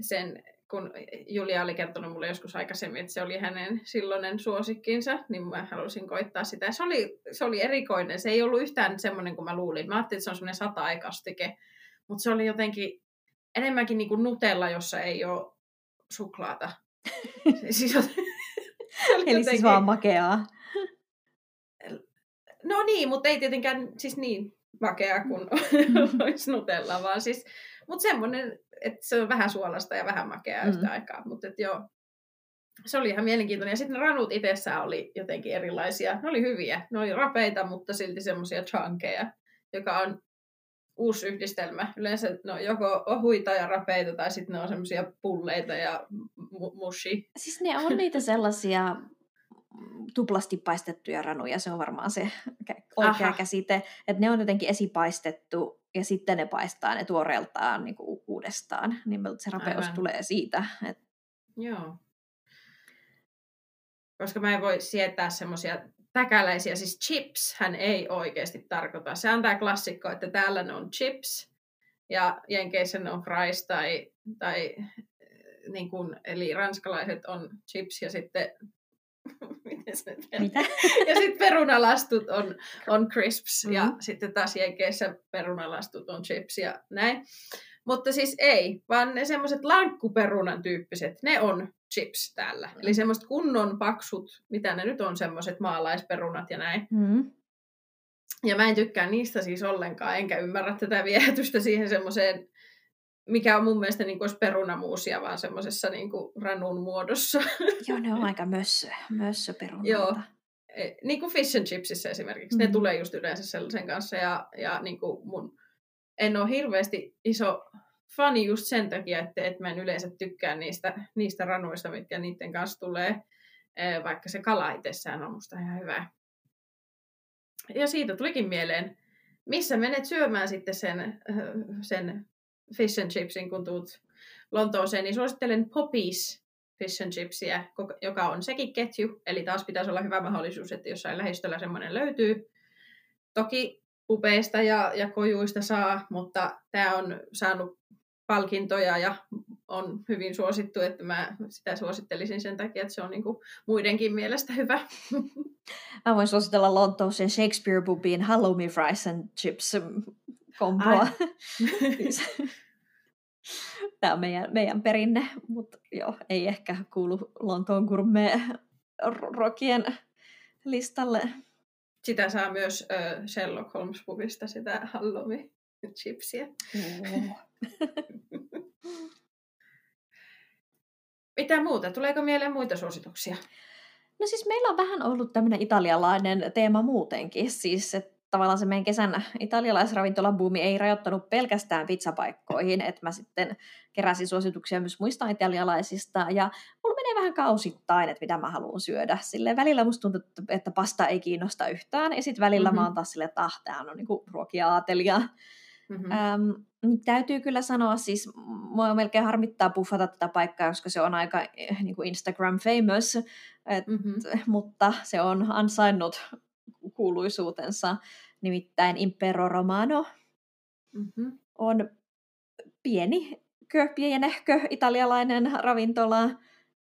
sen kun Julia oli kertonut mulle joskus aikaisemmin, että se oli hänen silloinen suosikkinsa, niin mä halusin koittaa sitä. Se oli, se oli erikoinen. Se ei ollut yhtään semmoinen kuin mä luulin. Mä ajattelin, että se on semmoinen sata-aikastike, mutta se oli jotenkin enemmänkin niin kuin Nutella, jossa ei ole suklaata. siis, Eli jotenkin... siis vaan makeaa. No niin, mutta ei tietenkään siis niin makeaa kuin olisi Nutella, vaan siis, mutta semmoinen että se on vähän suolasta ja vähän makeaa mm. yhtä aikaa. Mutta joo, se oli ihan mielenkiintoinen. Ja sitten ne ranut itsessään oli jotenkin erilaisia. Ne oli hyviä. Ne oli rapeita, mutta silti semmoisia chunkeja, joka on uusi yhdistelmä. Yleensä ne on joko ohuita ja rapeita tai sitten ne on semmoisia pulleita ja mu- mushi. Siis ne on niitä sellaisia tuplasti paistettuja ranuja, se on varmaan se oikea Aha. käsite. Että ne on jotenkin esipaistettu ja sitten ne paistaa ne tuoreeltaan niin kuin uudestaan, niin se rapeus Aivan. tulee siitä. Et... Joo. Koska mä en voi sietää semmoisia täkäläisiä, siis chips hän ei oikeasti tarkoita. Se on tämä klassikko, että täällä ne on chips ja Jenkeissä ne on fries tai, tai niin kun, eli ranskalaiset on chips ja sitten Miten se Mitä? ja sitten perunalastut on, on crisps mm-hmm. ja sitten taas jenkeissä perunalastut on chips ja näin. Mutta siis ei, vaan ne semmoiset lankkuperunan tyyppiset, ne on chips täällä. Mm. Eli semmoiset kunnon paksut, mitä ne nyt on, semmoiset maalaisperunat ja näin. Mm. Ja mä en tykkää niistä siis ollenkaan, enkä ymmärrä tätä viehätystä siihen semmoiseen mikä on mun mielestä niin kuin perunamuusia, vaan semmoisessa niin ranun muodossa. Joo, ne on aika mössö, mössö perunalta. Joo, e, niin kuin fish and chipsissä esimerkiksi. Mm. Ne tulee just yleensä sellaisen kanssa. Ja, ja niin kuin mun, en ole hirveästi iso fani just sen takia, että, että mä en yleensä tykkää niistä, niistä ranuista, mitkä niiden kanssa tulee, e, vaikka se kala itsessään on musta ihan hyvä. Ja siitä tulikin mieleen, missä menet syömään sitten sen, sen fish and chipsin, kun tuut Lontooseen, niin suosittelen Poppies fish and chipsiä, joka on sekin ketju, eli taas pitäisi olla hyvä mahdollisuus, että jossain lähistöllä semmoinen löytyy. Toki upeista ja, ja kojuista saa, mutta tämä on saanut palkintoja ja on hyvin suosittu, että mä sitä suosittelisin sen takia, että se on niinku muidenkin mielestä hyvä. Mä voin suositella Lontooseen Shakespeare Bubin Hello Me Fries and Chips komboa. Tämä on meidän, meidän perinne, mutta joo, ei ehkä kuulu Lontoon gourmet rokien listalle. Sitä saa myös äh, Sherlock Holmes pubista sitä halloumi chipsiä. Mitä muuta? Tuleeko mieleen muita suosituksia? No siis meillä on vähän ollut tämmöinen italialainen teema muutenkin, siis että tavallaan se meidän kesän italialaisravintolabuumi ei rajoittanut pelkästään pizzapaikkoihin, että mä sitten keräsin suosituksia myös muista italialaisista, ja mulla menee vähän kausittain, että mitä mä haluan syödä. Silleen välillä musta tuntuu, että pasta ei kiinnosta yhtään, ja sitten välillä mm-hmm. mä oon taas silleen, että ah, tää on niin ruokia aatelia. Mm-hmm. Ähm, niin täytyy kyllä sanoa, siis mua melkein harmittaa buffata tätä paikkaa, koska se on aika eh, niin kuin Instagram famous, et, mm-hmm. mutta se on ansainnut kuuluisuutensa, nimittäin Impero Romano mm-hmm. on pieni, pienehkö italialainen ravintola,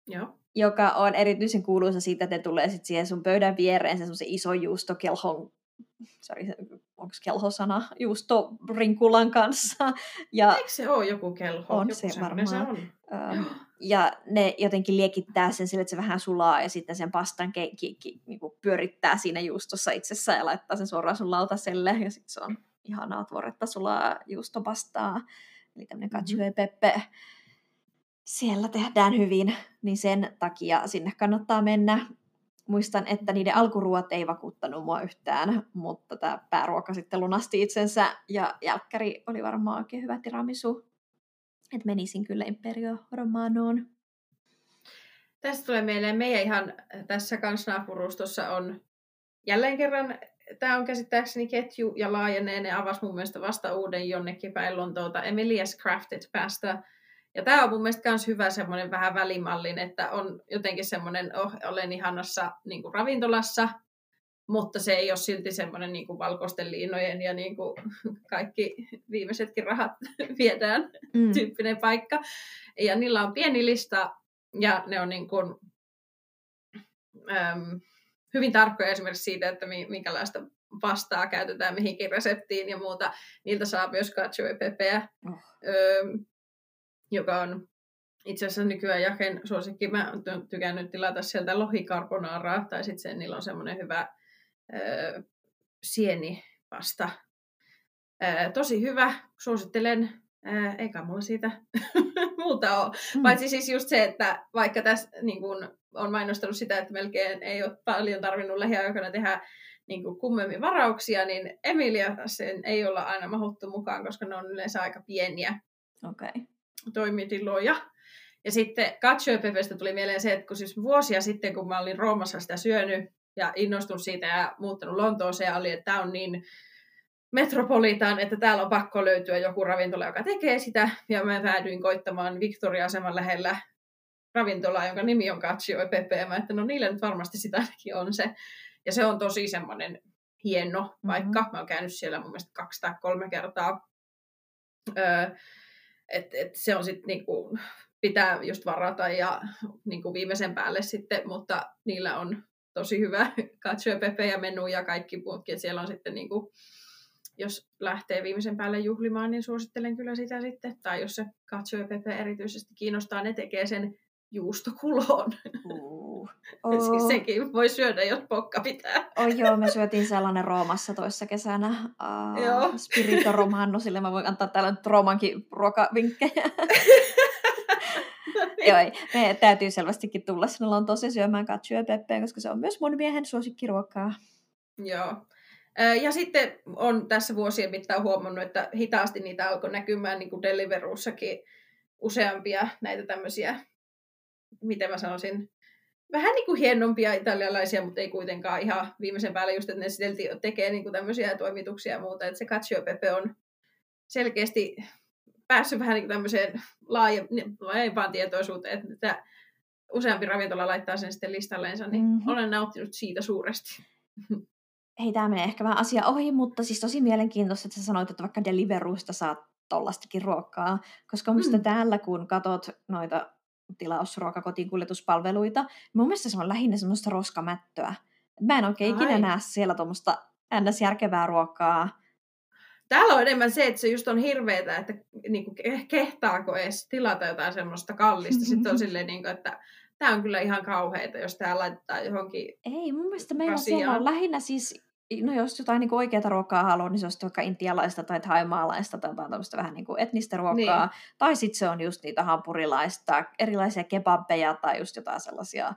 Joo. joka on erityisen kuuluisa siitä, että ne tulee sit siihen sun pöydän viereen se iso juustokelhon sorry, onko kelhosana juustorinkulan kanssa. Ja Eikö se ole joku kelho? On joku se varmaan. Se on. Um, ja ne jotenkin liekittää sen sille, että se vähän sulaa ja sitten sen pastan ke- ke- ke- niinku pyörittää siinä juustossa itsessään ja laittaa sen suoraan sun lautaselle ja sitten se on ihanaa tuoretta sulaa juustopastaa. Eli tämmöinen cacio mm-hmm. e pepe. Siellä tehdään hyvin, niin sen takia sinne kannattaa mennä muistan, että niiden alkuruot ei vakuuttanut mua yhtään, mutta tämä pääruoka sitten lunasti itsensä ja jälkkäri oli varmaan oikein hyvä tiramisu. Että menisin kyllä Imperio Romanoon. Tästä tulee mieleen meidän ihan tässä kansnaapurustossa on jälleen kerran, tämä on käsittääkseni ketju ja laajenee, ne avasi mun mielestä vasta uuden jonnekin päin Lontoota, Emilia's Crafted Pasta, ja tämä on mun mielestä myös hyvä semmoinen vähän välimallin, että on jotenkin semmoinen, oh, olen ihanassa niin kuin ravintolassa, mutta se ei ole silti semmoinen niin kuin valkoisten liinojen ja niin kuin kaikki viimeisetkin rahat viedään mm. tyyppinen paikka. Ja niillä on pieni lista ja ne on niin kuin, äm, hyvin tarkkoja esimerkiksi siitä, että minkälaista pastaa käytetään mihinkin reseptiin ja muuta. Niiltä saa myös e pepeä. Oh. Öö, joka on itse asiassa nykyään Jaken suosikki. Mä oon tykännyt tilata sieltä lohikarbonaaraa, tai sitten niillä on semmoinen hyvä ö, sienipasta. Ö, tosi hyvä, suosittelen. Ää, eikä mulla siitä muuta ole. Mm. Paitsi siis just se, että vaikka tässä niin kun, on mainostanut sitä, että melkein ei ole paljon tarvinnut lähiaikoina tehdä niin kuin kummemmin varauksia, niin Emilia sen ei olla aina mahuttu mukaan, koska ne on yleensä aika pieniä. Okay toimitiloja. Ja sitten Cacio Pepestä tuli mieleen se, että kun siis vuosia sitten, kun mä olin Roomassa sitä syönyt ja innostunut siitä ja muuttanut Lontooseen, oli, että tämä on niin metropolitan, että täällä on pakko löytyä joku ravintola, joka tekee sitä. Ja mä päädyin koittamaan Victoria-aseman lähellä ravintolaa, jonka nimi on Cacio Pepe. Ja mä että no niillä nyt varmasti sitä ainakin on se. Ja se on tosi semmoinen hieno paikka. Mm-hmm. Mä oon käynyt siellä mun mielestä kaksi tai kolme kertaa. Öö, et, et se on sitten niinku, pitää just varata ja niinku viimeisen päälle sitten, mutta niillä on tosi hyvä cacio pepe ja menu ja kaikki muutkin. Siellä on sitten niinku, jos lähtee viimeisen päälle juhlimaan, niin suosittelen kyllä sitä sitten. Tai jos se cacio pepe erityisesti kiinnostaa, ne tekee sen juustokuloon. Uh. Oh. siis sekin voi syödä, jos pokka pitää. Oh, joo, me syötiin sellainen Roomassa toissa kesänä. Uh, joo. Spirito Romano, sille mä voin antaa täällä nyt Roomankin ruokavinkkejä. joo, ei. Me täytyy selvästikin tulla sinne Lontooseen syömään katsuja peppeä, koska se on myös mun miehen suosikkiruokaa. Joo. Ja sitten on tässä vuosien mittaan huomannut, että hitaasti niitä alkoi näkymään niin kuin Deliverussakin useampia näitä tämmöisiä miten mä sanoisin, vähän niin kuin hienompia italialaisia, mutta ei kuitenkaan ihan viimeisen päälle just, että ne silti tekee niin kuin tämmöisiä toimituksia ja muuta. Että se Cacio Pepe on selkeästi päässyt vähän niin kuin tämmöiseen laaje, laajempaan tietoisuuteen, että useampi ravintola laittaa sen sitten listalleensa, niin mm-hmm. olen nauttinut siitä suuresti. Hei, tämä menee ehkä vähän asia ohi, mutta siis tosi mielenkiintoista, että sä sanoit, että vaikka Deliverusta saat tollastakin ruokaa, koska musta mm. täällä kun katot noita tilausruokakotiin kuljetuspalveluita. Mun mielestä se on lähinnä semmoista roskamättöä. Mä en oikein Ai. ikinä näe siellä tuommoista ns. järkevää ruokaa. Täällä on enemmän se, että se just on hirveetä, että niinku, kehtaako edes tilata jotain semmoista kallista. Sitten on silleen, niinku, että tämä on kyllä ihan kauheita, jos tämä laittaa johonkin Ei, mun mielestä meillä siellä on lähinnä siis no jos jotain niin oikeaa ruokaa haluaa, niin se olisi vaikka intialaista tai thaimaalaista tai jotain tämmöistä vähän niin kuin etnistä ruokaa. Niin. Tai sitten se on just niitä hampurilaista, erilaisia kebabbeja tai just jotain sellaisia,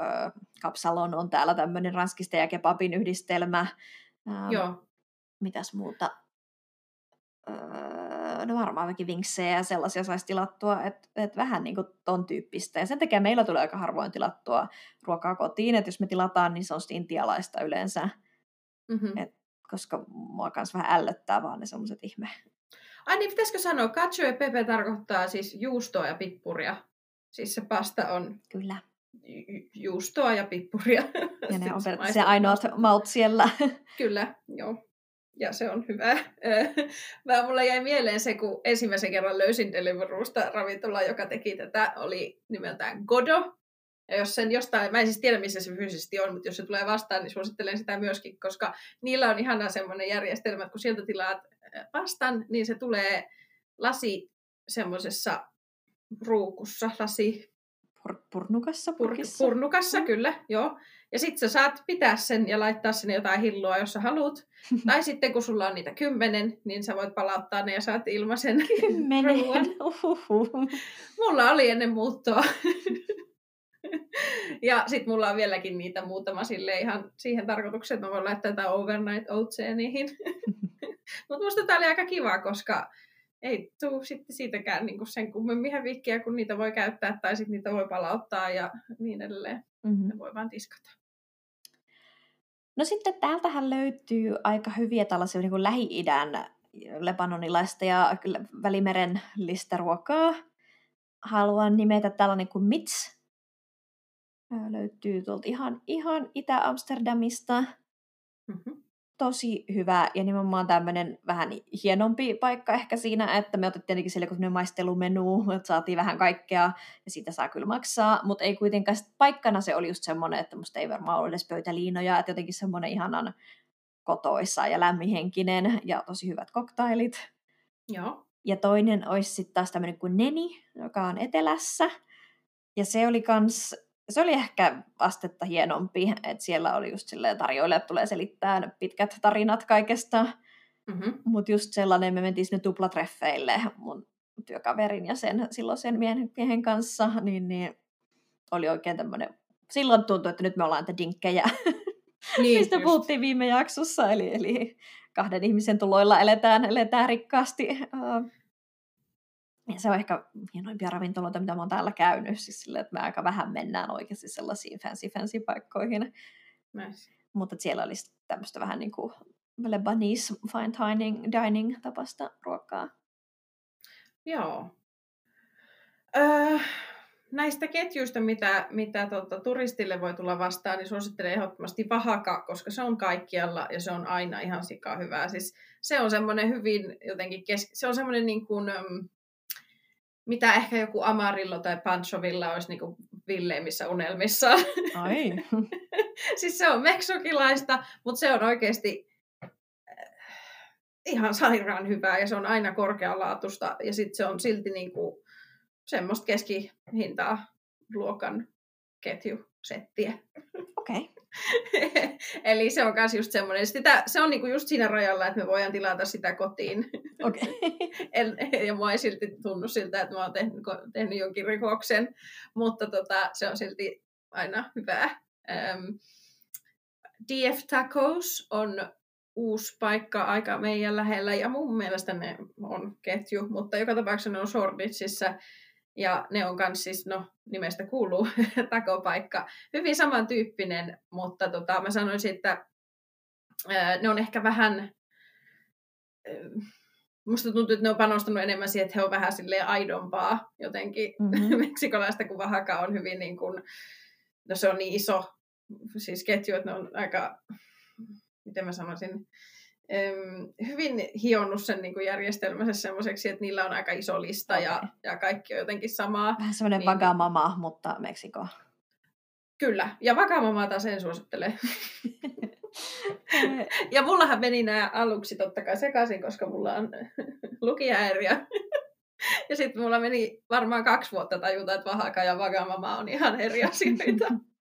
öö, kapsalon on täällä tämmöinen ranskista ja kebabin yhdistelmä. Ähm, Joo. Mitäs muuta? Öö, no varmaan vaikka vinksejä ja sellaisia saisi tilattua, että et vähän niin kuin ton tyyppistä. Ja sen takia meillä tulee aika harvoin tilattua ruokaa kotiin, että jos me tilataan, niin se on sitten intialaista yleensä, Mm-hmm. Et- koska mua kans vähän ällöttää vaan ne semmoiset ihme. Ai niin, pitäisikö sanoa, cacio e pepe tarkoittaa siis juustoa ja pippuria. Siis se pasta on Kyllä. ju- juustoa ja pippuria. Ja ne on Siis maistuu- ainoat maut siellä. Kyllä, joo. Ja se on hyvä. Mä mulla jäi mieleen se, kun ensimmäisen kerran löysin Deliveroosta ravintola, joka teki tätä, oli nimeltään Godo. Ja jos sen jostain, mä en siis tiedä missä se fyysisesti on, mutta jos se tulee vastaan, niin suosittelen sitä myöskin, koska niillä on ihana semmoinen järjestelmä, että kun sieltä tilaat äh, pastan, niin se tulee lasi semmoisessa ruukussa, lasi Pur- purnukassa, Pur- purkissa. purnukassa, Mm. kyllä, joo. Ja sitten sä saat pitää sen ja laittaa sinne jotain hilloa, jos sä haluat. tai sitten kun sulla on niitä kymmenen, niin sä voit palauttaa ne ja saat ilmaisen Kymmenen. Mulla oli ennen muuttoa. ja sitten mulla on vieläkin niitä muutama sille ihan siihen tarkoitukseen, että mä voin laittaa jotain overnight oatsia niihin. Mutta musta tää oli aika kiva, koska ei tuu sitten siitäkään niinku sen kummemmin hävikkiä, kun niitä voi käyttää tai sitten niitä voi palauttaa ja niin edelleen. Mhm. Ne voi vaan tiskata. No sitten täältähän löytyy aika hyviä tällaisia niin kuin Lähi-idän lebanonilaista ja välimeren listaruokaa. Haluan nimetä tällainen kuin Mits. Löytyy tuolta ihan, ihan Itä-Amsterdamista. Mm-hmm. Tosi hyvä ja nimenomaan tämmöinen vähän hienompi paikka ehkä siinä, että me otettiin tietenkin sille kun maistelumenu, että saatiin vähän kaikkea ja siitä saa kyllä maksaa, mutta ei kuitenkaan paikkana se oli just semmoinen, että musta ei varmaan ollut edes pöytäliinoja, että jotenkin semmoinen ihanan kotoissa ja lämminhenkinen ja tosi hyvät koktailit. Joo. Ja toinen olisi sitten taas tämmöinen kuin Neni, joka on etelässä. Ja se oli kans, se oli ehkä astetta hienompi, että siellä oli just silleen tarjoilijat tulee selittää pitkät tarinat kaikesta. Mm-hmm. Mutta just sellainen, me mentiin sinne tuplatreffeille mun työkaverin ja sen silloisen miehen, miehen kanssa, niin, niin oli oikein tämmöinen, silloin tuntui, että nyt me ollaan niitä dinkkejä, Niin, mistä just. puhuttiin viime jaksossa, eli, eli kahden ihmisen tuloilla eletään, eletään rikkaasti. Uh, ja se on ehkä hienoimpia ravintoloita, mitä mä oon täällä käynyt, siis sille, että me aika vähän mennään oikeasti sellaisiin fancy fancy paikkoihin, mutta siellä oli sit tämmöistä vähän niin kuin Lebanese fine dining, dining tapasta ruokaa. Joo. Öö, näistä ketjuista, mitä, mitä tota, turistille voi tulla vastaan, niin suosittelen ehdottomasti Vahaka, koska se on kaikkialla ja se on aina ihan sika hyvää. Siis se on semmoinen hyvin jotenkin, kes- se on semmoinen niin kuin, äm, mitä ehkä joku Amarillo tai Panchovilla olisi niin kuin villeimmissä unelmissa. Ai. siis se on meksokilaista, mutta se on oikeasti äh, ihan sairaan hyvää ja se on aina korkealaatusta ja sitten se on silti niinku semmoista keskihintaa luokan ketjusettiä. Okei. Okay. Eli se on myös just semmoinen, sitä, se on niinku just siinä rajalla, että me voidaan tilata sitä kotiin. Okay. En, ja mua ei silti tunnu siltä, että mä oon tehnyt, tehnyt jonkin rikoksen, mutta tota, se on silti aina hyvää. Ähm, DF Tacos on uusi paikka aika meidän lähellä ja mun mielestä ne on ketju, mutta joka tapauksessa ne on Shoreditchissä ja ne on kans siis, no nimestä kuuluu takopaikka, hyvin samantyyppinen, mutta tota, mä sanoisin, että ne on ehkä vähän, musta tuntuu, että ne on panostanut enemmän siihen, että he on vähän silleen aidompaa jotenkin Mhm. meksikolaista, kun Vahaka on hyvin niin kuin, no se on niin iso siis ketju, että ne on aika, miten mä sanoisin, hyvin hionnut sen niin kuin järjestelmänsä semmoiseksi, että niillä on aika iso lista ja, Okei. ja kaikki on jotenkin samaa. Vähän semmoinen Niin. vagamama, mutta Meksiko. Kyllä, ja Vakamama taas en suosittele. Ja mullahan meni nämä aluksi totta kai sekaisin, koska mulla on lukihäiriö. Ja sitten mulla meni varmaan kaksi vuotta tajuta, että Vahaka ja Vagamama on ihan eri asioita.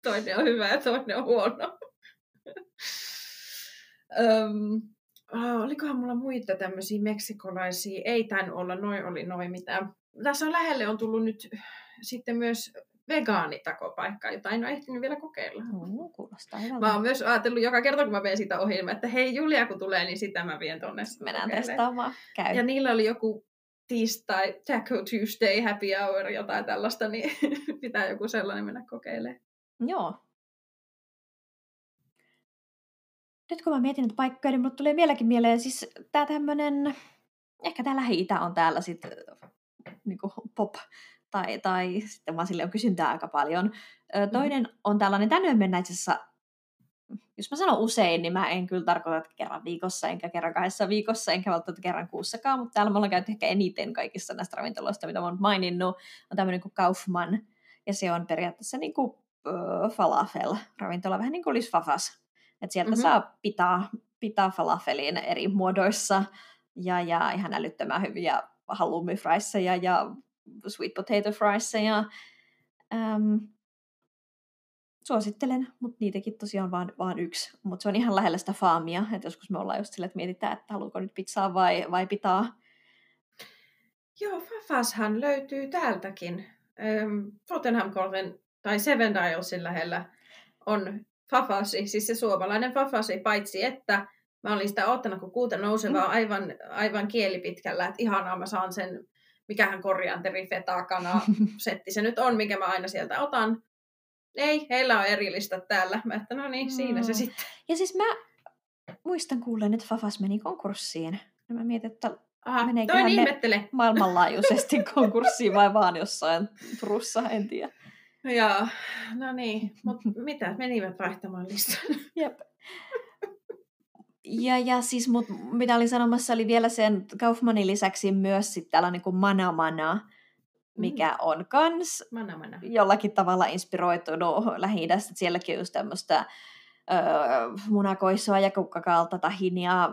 Toinen on hyvä ja toinen on huono. Öm, ah, olikohan mulla muita tämmöisiä meksikolaisia? Ei tän olla, noin oli noin mitään. Tässä on lähelle on tullut nyt sitten myös vegaanitakopaikkaa, jota en ole ehtinyt vielä kokeilla. Mm, kuulostaa hyvältä. Mä oon myös ajatellut joka kerta, kun mä menen sitä ohi, että hei Julia, kun tulee, niin sitä mä vien tonne. Mennään testaamaan. Käy. Ja niillä oli joku tiistai, Taco Tuesday, happy hour, jotain tällaista, niin pitää joku sellainen mennä kokeilemaan. Joo. Nyt kun mä mietin näitä paikkoja, niin mulle tulee vieläkin mieleen siis tää tämmönen, ehkä tää lähi on täällä sit niin pop, tai, tai sitten vaan sille on kysyntää aika paljon. Ö, toinen mm-hmm. on tällainen, tänne mennä itse asiassa jos mä sanon usein, niin mä en kyllä tarkoita, että kerran viikossa, enkä kerran kahdessa viikossa, enkä välttämättä kerran kuussakaan, mutta täällä me ollaan käyty ehkä eniten kaikissa näistä ravintoloista, mitä mä oon maininnut, on tämmöinen kuin Kaufman, ja se on periaatteessa niin kuin falafel-ravintola, vähän niin kuin olisi fafas. Että sieltä mm-hmm. saa pitää, pitää falafelin eri muodoissa, ja, ja ihan älyttömän hyviä halloumi ja sweet potato friesseja. Ähm, suosittelen, mutta niitäkin tosiaan vaan, vaan yksi. Mutta se on ihan lähellä sitä faamia, että joskus me ollaan just sille, että mietitään, että haluuko nyt pizzaa vai, vai pitää. Joo, Fafashan löytyy täältäkin. Ähm, Tottenham Courtin tai Seven Dialsin lähellä on Fafasi, siis se suomalainen Fafasi, paitsi että mä olin sitä ottanut kun kuuta nousevaa mm. aivan, aivan kielipitkällä, että ihanaa mä saan sen, mikähän korianteri, feta, kana, setti se nyt on, mikä mä aina sieltä otan ei, heillä on erillistä täällä. Mä että no niin, siinä mm. se sitten. Ja siis mä muistan kuulen, että Fafas meni konkurssiin. Ja mä mietin, että Aha, toin ihmettele. maailmanlaajuisesti konkurssiin vai vaan jossain Turussa, en tiedä. Joo, no niin, mutta mitä, menivät vaihtamaan listan. Jep. Ja, ja siis mut, mitä olin sanomassa, oli vielä sen Kaufmanin lisäksi myös sitten tällainen kuin Mana Mana, mikä mm. on kans mana, mana. jollakin tavalla inspiroitunut lähi Sielläkin on just tämmöistä öö, munakoissoa ja kukkakalta, tahinia,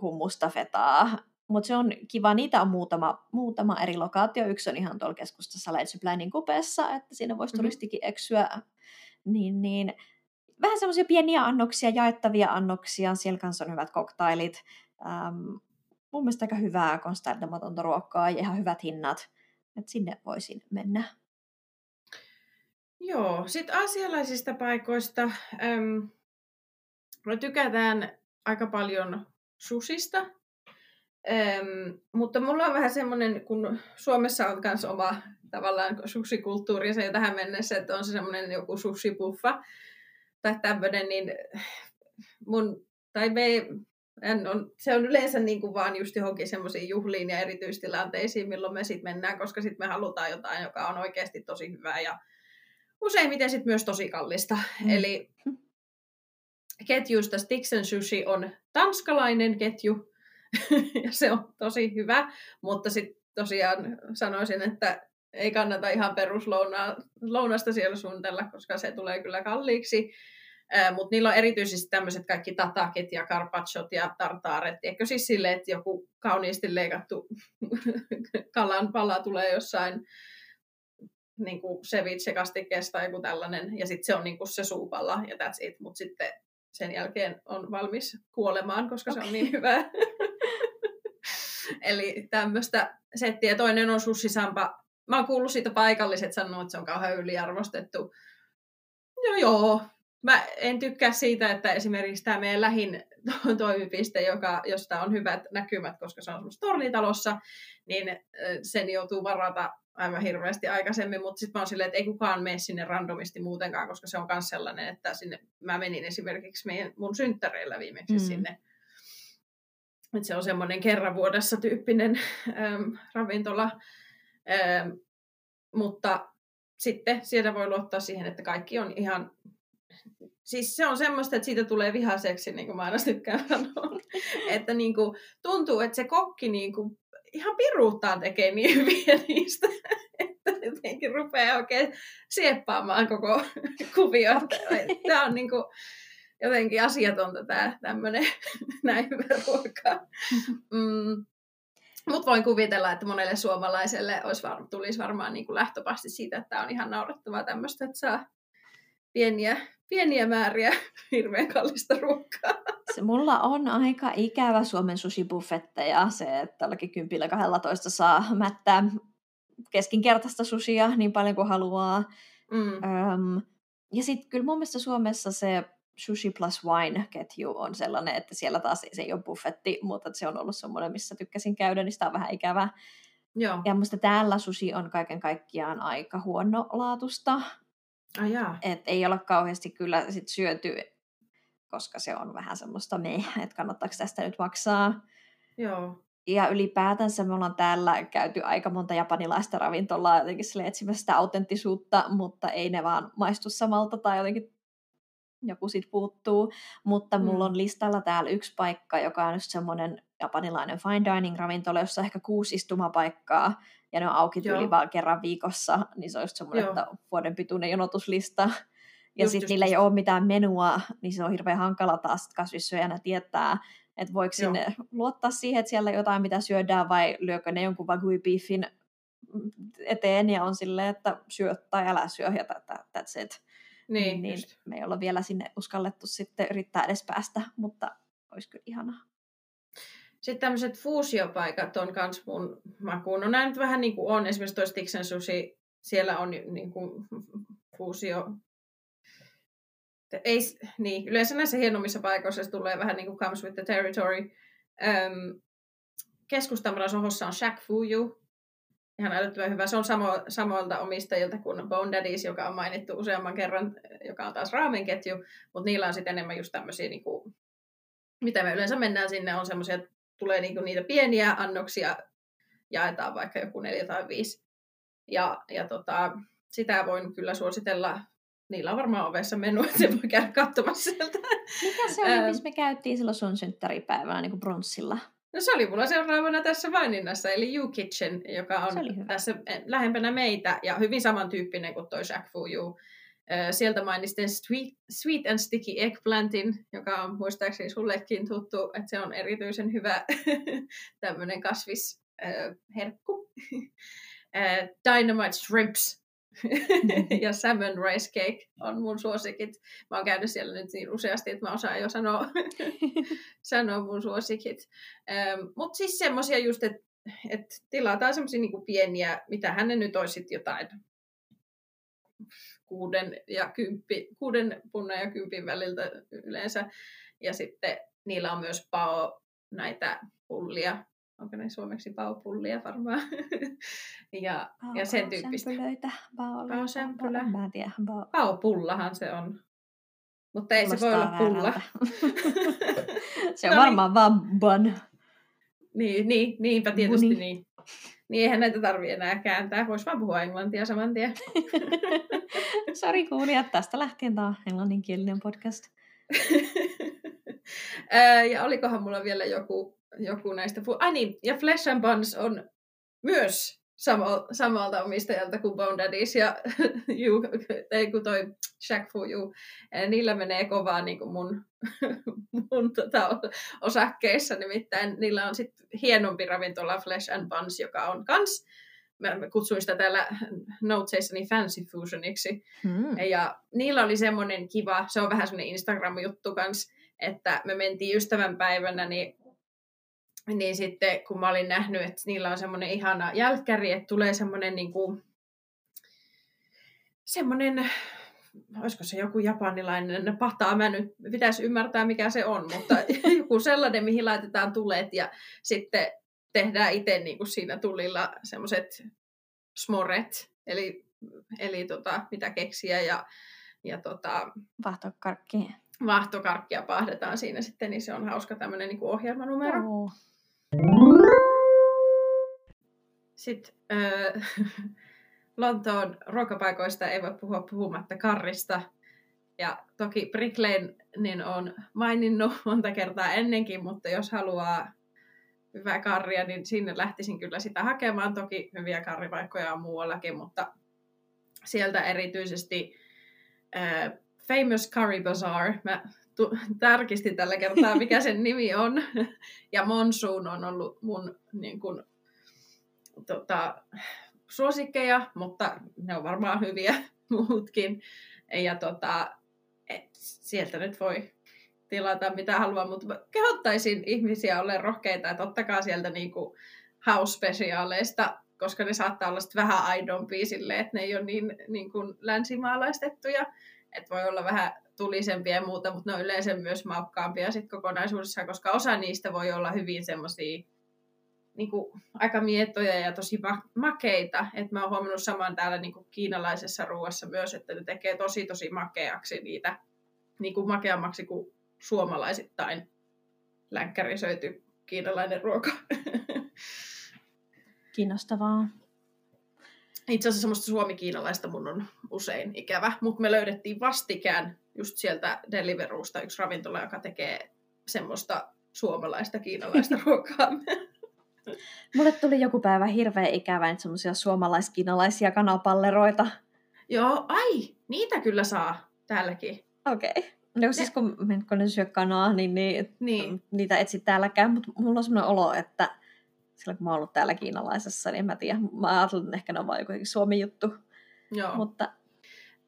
hummusta, fetaa. Mutta se on kiva, niitä on muutama, muutama eri lokaatio. Yksi on ihan tuolla keskustassa Leitsypläinin kupeessa, että siinä voisi mm-hmm. turistikin eksyä. Niin, niin, vähän semmoisia pieniä annoksia, jaettavia annoksia. Siellä kanssa on hyvät koktailit. Ähm, mun mielestä aika hyvää konstantamatonta ruokaa ja ihan hyvät hinnat että sinne voisin mennä. Joo, sitten asialaisista paikoista. Ähm, me tykätään aika paljon susista, ähm, mutta mulla on vähän semmoinen, kun Suomessa on myös oma tavallaan susikulttuuri se jo tähän mennessä, että on se semmoinen joku susipuffa tai tämmöinen, niin mun, tai me en on, se on yleensä niin kuin vaan just johonkin semmoisiin juhliin ja erityistilanteisiin, milloin me sitten mennään, koska sitten me halutaan jotain, joka on oikeasti tosi hyvää ja useimmiten sitten myös tosi kallista. Mm. Eli ketjuista Stixen Sushi on tanskalainen ketju, ja se on tosi hyvä, mutta sitten tosiaan sanoisin, että ei kannata ihan peruslounasta siellä suunnitella, koska se tulee kyllä kalliiksi. Mutta niillä on erityisesti tämmöiset kaikki tatakit ja carpacciot ja tartaaret. Eikö siis silleen, että joku kauniisti leikattu kalan pala tulee jossain niin kuin ceviche-kastikkeessa tai joku tällainen, ja sitten se on niin kuin se suupalla, ja that's it. Mutta sitten sen jälkeen on valmis kuolemaan, koska okay. se on niin hyvä. Eli tämmöistä settiä. Toinen on sussisampa. Mä oon kuullut siitä paikalliset sanoa, että se on kauhean yliarvostettu. No joo, mä en tykkää siitä, että esimerkiksi tämä meidän lähin toimipiste, joka, josta on hyvät näkymät, koska se on semmoista tornitalossa, niin sen joutuu varata aivan hirveästi aikaisemmin, mutta sitten mä oon silleen, että ei kukaan mene sinne randomisti muutenkaan, koska se on myös sellainen, että sinne, mä menin esimerkiksi meidän, mun synttäreillä viimeksi mm. sinne. Että se on semmoinen kerran vuodessa tyyppinen äm, ravintola, äm, mutta sitten sieltä voi luottaa siihen, että kaikki on ihan siis se on semmoista, että siitä tulee vihaseksi, niin kuin mä aina tykkään sanoa. että niin kuin, tuntuu, että se kokki niin kuin, ihan piruuttaan tekee niin hyviä niistä, että jotenkin rupeaa oikein sieppaamaan koko kuvio. Okay. Tämä on niin kuin, jotenkin asiatonta tämä tämmöinen näin hyvä ruoka. Mm. Mutta voin kuvitella, että monelle suomalaiselle olisi var- tulisi varmaan niin kuin lähtöpasti siitä, että tämä on ihan naurettavaa tämmöistä, että saa pieniä pieniä määriä hirveän kallista ruokaa. Se mulla on aika ikävä Suomen sushi ja se, että jollakin kympillä 12 saa mättää keskinkertaista sushia niin paljon kuin haluaa. Mm. Öm, ja sitten kyllä mun mielestä Suomessa se Sushi plus Wine-ketju on sellainen, että siellä taas se ei ole buffetti, mutta se on ollut semmoinen, missä tykkäsin käydä, niin sitä on vähän ikävää. Joo. Ja musta täällä sushi on kaiken kaikkiaan aika huonolaatusta. Ah, jaa. Et ei ole kauheasti kyllä sit syöty, koska se on vähän semmoista me, että kannattaako tästä nyt maksaa. Joo. Ja ylipäätänsä me ollaan täällä käyty aika monta japanilaista ravintolaa jotenkin sille etsimässä sitä autenttisuutta, mutta ei ne vaan maistu samalta tai jotenkin joku sit puuttuu. Mutta mulla Mm. on listalla täällä yksi paikka, joka on just semmoinen japanilainen fine dining ravintola, jossa on ehkä kuusi istumapaikkaa ja ne on auki tyyli vaan kerran viikossa, niin se on just semmoinen, Joo. että vuoden pituinen jonotuslista. Ja sitten niillä ei ole mitään menua, niin se on hirveän hankala taas kasvissyöjänä tietää, että voiko Joo. sinne luottaa siihen, että siellä jotain, mitä syödään, vai lyökö ne jonkun wagyu beefin eteen ja on silleen, että syö tai älä syö, ja that, that, that's it. Niin, niin just. me ei olla vielä sinne uskallettu sitten yrittää edes päästä, mutta olisi kyllä ihanaa. Sitten tämmöiset fuusiopaikat on kans mun makuun. No näin nyt vähän niin kuin on. Esimerkiksi toi Stiksen Sushi, siellä on niin kuin fuusio. Ei, niin, yleensä näissä hienommissa paikoissa se tulee vähän niin kuin comes with the territory. Öm, keskustamalla Sohossa on Shack Fuyu. Ihan älyttömän hyvä. Se on samo, samoilta omistajilta kuin Bone Daddies, joka on mainittu useamman kerran, joka on taas raamenketju. Mutta niillä on sitten enemmän just tämmöisiä, niin kuin, mitä me yleensä mennään sinne, on semmoisia, että tulee niinku niitä pieniä annoksia, jaetaan vaikka joku neljä tai viisi. Ja, ja tota, sitä voin kyllä suositella. Niillä on varmaan ovessa menu, että se voi käydä katsomassa sieltä. Mikä se oli, missä me käytiin silloin sun synttäripäivänä niin kuin bronssilla? No se oli mulla seuraavana tässä maininnassa, eli You Kitchen, joka on tässä lähempänä meitä ja hyvin samantyyppinen kuin toi Shack Fu You. Ö, Sieltä mainitsin sweet, sweet and Sticky Eggplantin, joka on muistaakseni sullekin tuttu, että se on erityisen hyvä tämmöinen kasvisherkku. Dynamite Shrimps ja Salmon Rice Cake on mun suosikit. Mä oon käynyt siellä nyt niin useasti, että mä osaan jo sanoa, sanoa mun suosikit. Mutta siis semmosia just, että et tilataan semmosia niinku pieniä, mitä hänen nyt olisi jotain kuuden ja kymppi, kuuden punnan ja kympin väliltä yleensä. Ja sitten niillä on myös pao näitä pullia. Onko ne suomeksi paopullia varmaan? ja, ja sen tyyppistä. Sämpylöitä, bao, Baosämpylä. Mä en tiedä. Bao. Paopullahan se on. Mutta ei se voi olla pulla. se on No niin. varmaan vaan bun. niin, niin, niinpä tietysti Muni. niin. Niin eihän näitä tarvii enää kääntää. Voisi vaan puhua englantia saman tien. Sori kuulijat, tästä lähtien tämä englanninkielinen podcast. Ja olikohan mulla vielä joku, joku näistä... Ai niin, ja Flesh and Buns on myös samo, samalta omistajalta kuin Bone Daddies ja you, ei kun toi Shack Fu. Ää, Niillä menee kovaa niin kuin mun, mun tota, osakkeissa, nimittäin niillä on sitten hienompi ravintola Flesh and Buns, joka on kans Mä kutsuin sitä täällä notesissani Fancy Fusioniksi. Hmm. Ja niillä oli semmoinen kiva, se on vähän semmoinen Instagram-juttu kans, että me mentiin ystävänpäivänä, niin, niin sitten kun mä olin nähnyt, että niillä on semmoinen ihana jälkkäri, että tulee semmoinen niinku, semmoinen, olisiko se joku japanilainen pata, mä nyt pitäisi ymmärtää mikä se on, mutta joku sellainen, mihin laitetaan tulet ja sitten tehdään itse niin kuin siinä tulilla semmoiset smoret, eli, eli tota, mitä keksiä ja, ja tota, Vahtokarkki. vaahtokarkkia pahdetaan siinä sitten, niin se on hauska tämmöinen niin ohjelmanumero. Joo. Sitten äh, Lontoon ruokapaikoista ei voi puhua puhumatta karrista. Ja toki Brick Lane niin on maininnut monta kertaa ennenkin, mutta jos haluaa hyvää karria, niin sinne lähtisin kyllä sitä hakemaan. Toki hyviä karripaikkoja on muuallakin, mutta sieltä erityisesti äh, Famous Curry Bazaar. Mä tu- tarkistin tällä kertaa, mikä sen nimi on. Ja Monsoon on ollut mun niin kun, tota, suosikkeja, mutta ne on varmaan hyviä muutkin. Ja tota, et sieltä nyt voi tilata mitä haluaa, mutta kehottaisin ihmisiä olemaan rohkeita, että ottakaa sieltä niinku house-spesiaaleista koska ne saattaa olla vähän aidompia silleen, että ne ei ole niin, niin kuin länsimaalaistettuja. Että voi olla vähän tulisempia ja muuta, mutta ne on yleensä myös maukkaampia sit kokonaisuudessaan, koska osa niistä voi olla hyvin semmoisia niin aika miettoja ja tosi makeita. Et mä oon huomannut saman täällä niin kiinalaisessa ruoassa myös, että ne tekee tosi tosi makeaksi niitä, niin kuin makeammaksi kuin suomalaisittain länkkärisöity kiinalainen ruoka. Kiinnostavaa. Itse asiassa semmoista suomi-kiinalaista mun on usein ikävä, mutta me löydettiin vastikään just sieltä Deliveruusta yksi ravintola, joka tekee semmoista suomalaista kiinalaista ruokaa. Mulle tuli joku päivä hirveän ikävä, että semmoisia suomalaiskiinalaisia kanapalleroita. Joo, ai, niitä kyllä saa täälläkin. Okei. Okay. No siis kun, kun ne syö kanaa, niin, niin, niin. niitä etsit täälläkään, mutta mulla on semmoinen olo, että silloin kun mä oon ollut täällä kiinalaisessa, niin mä tiedän, mä ajattelin, että ehkä ne on vain joku Suomi-juttu. Joo. Mutta...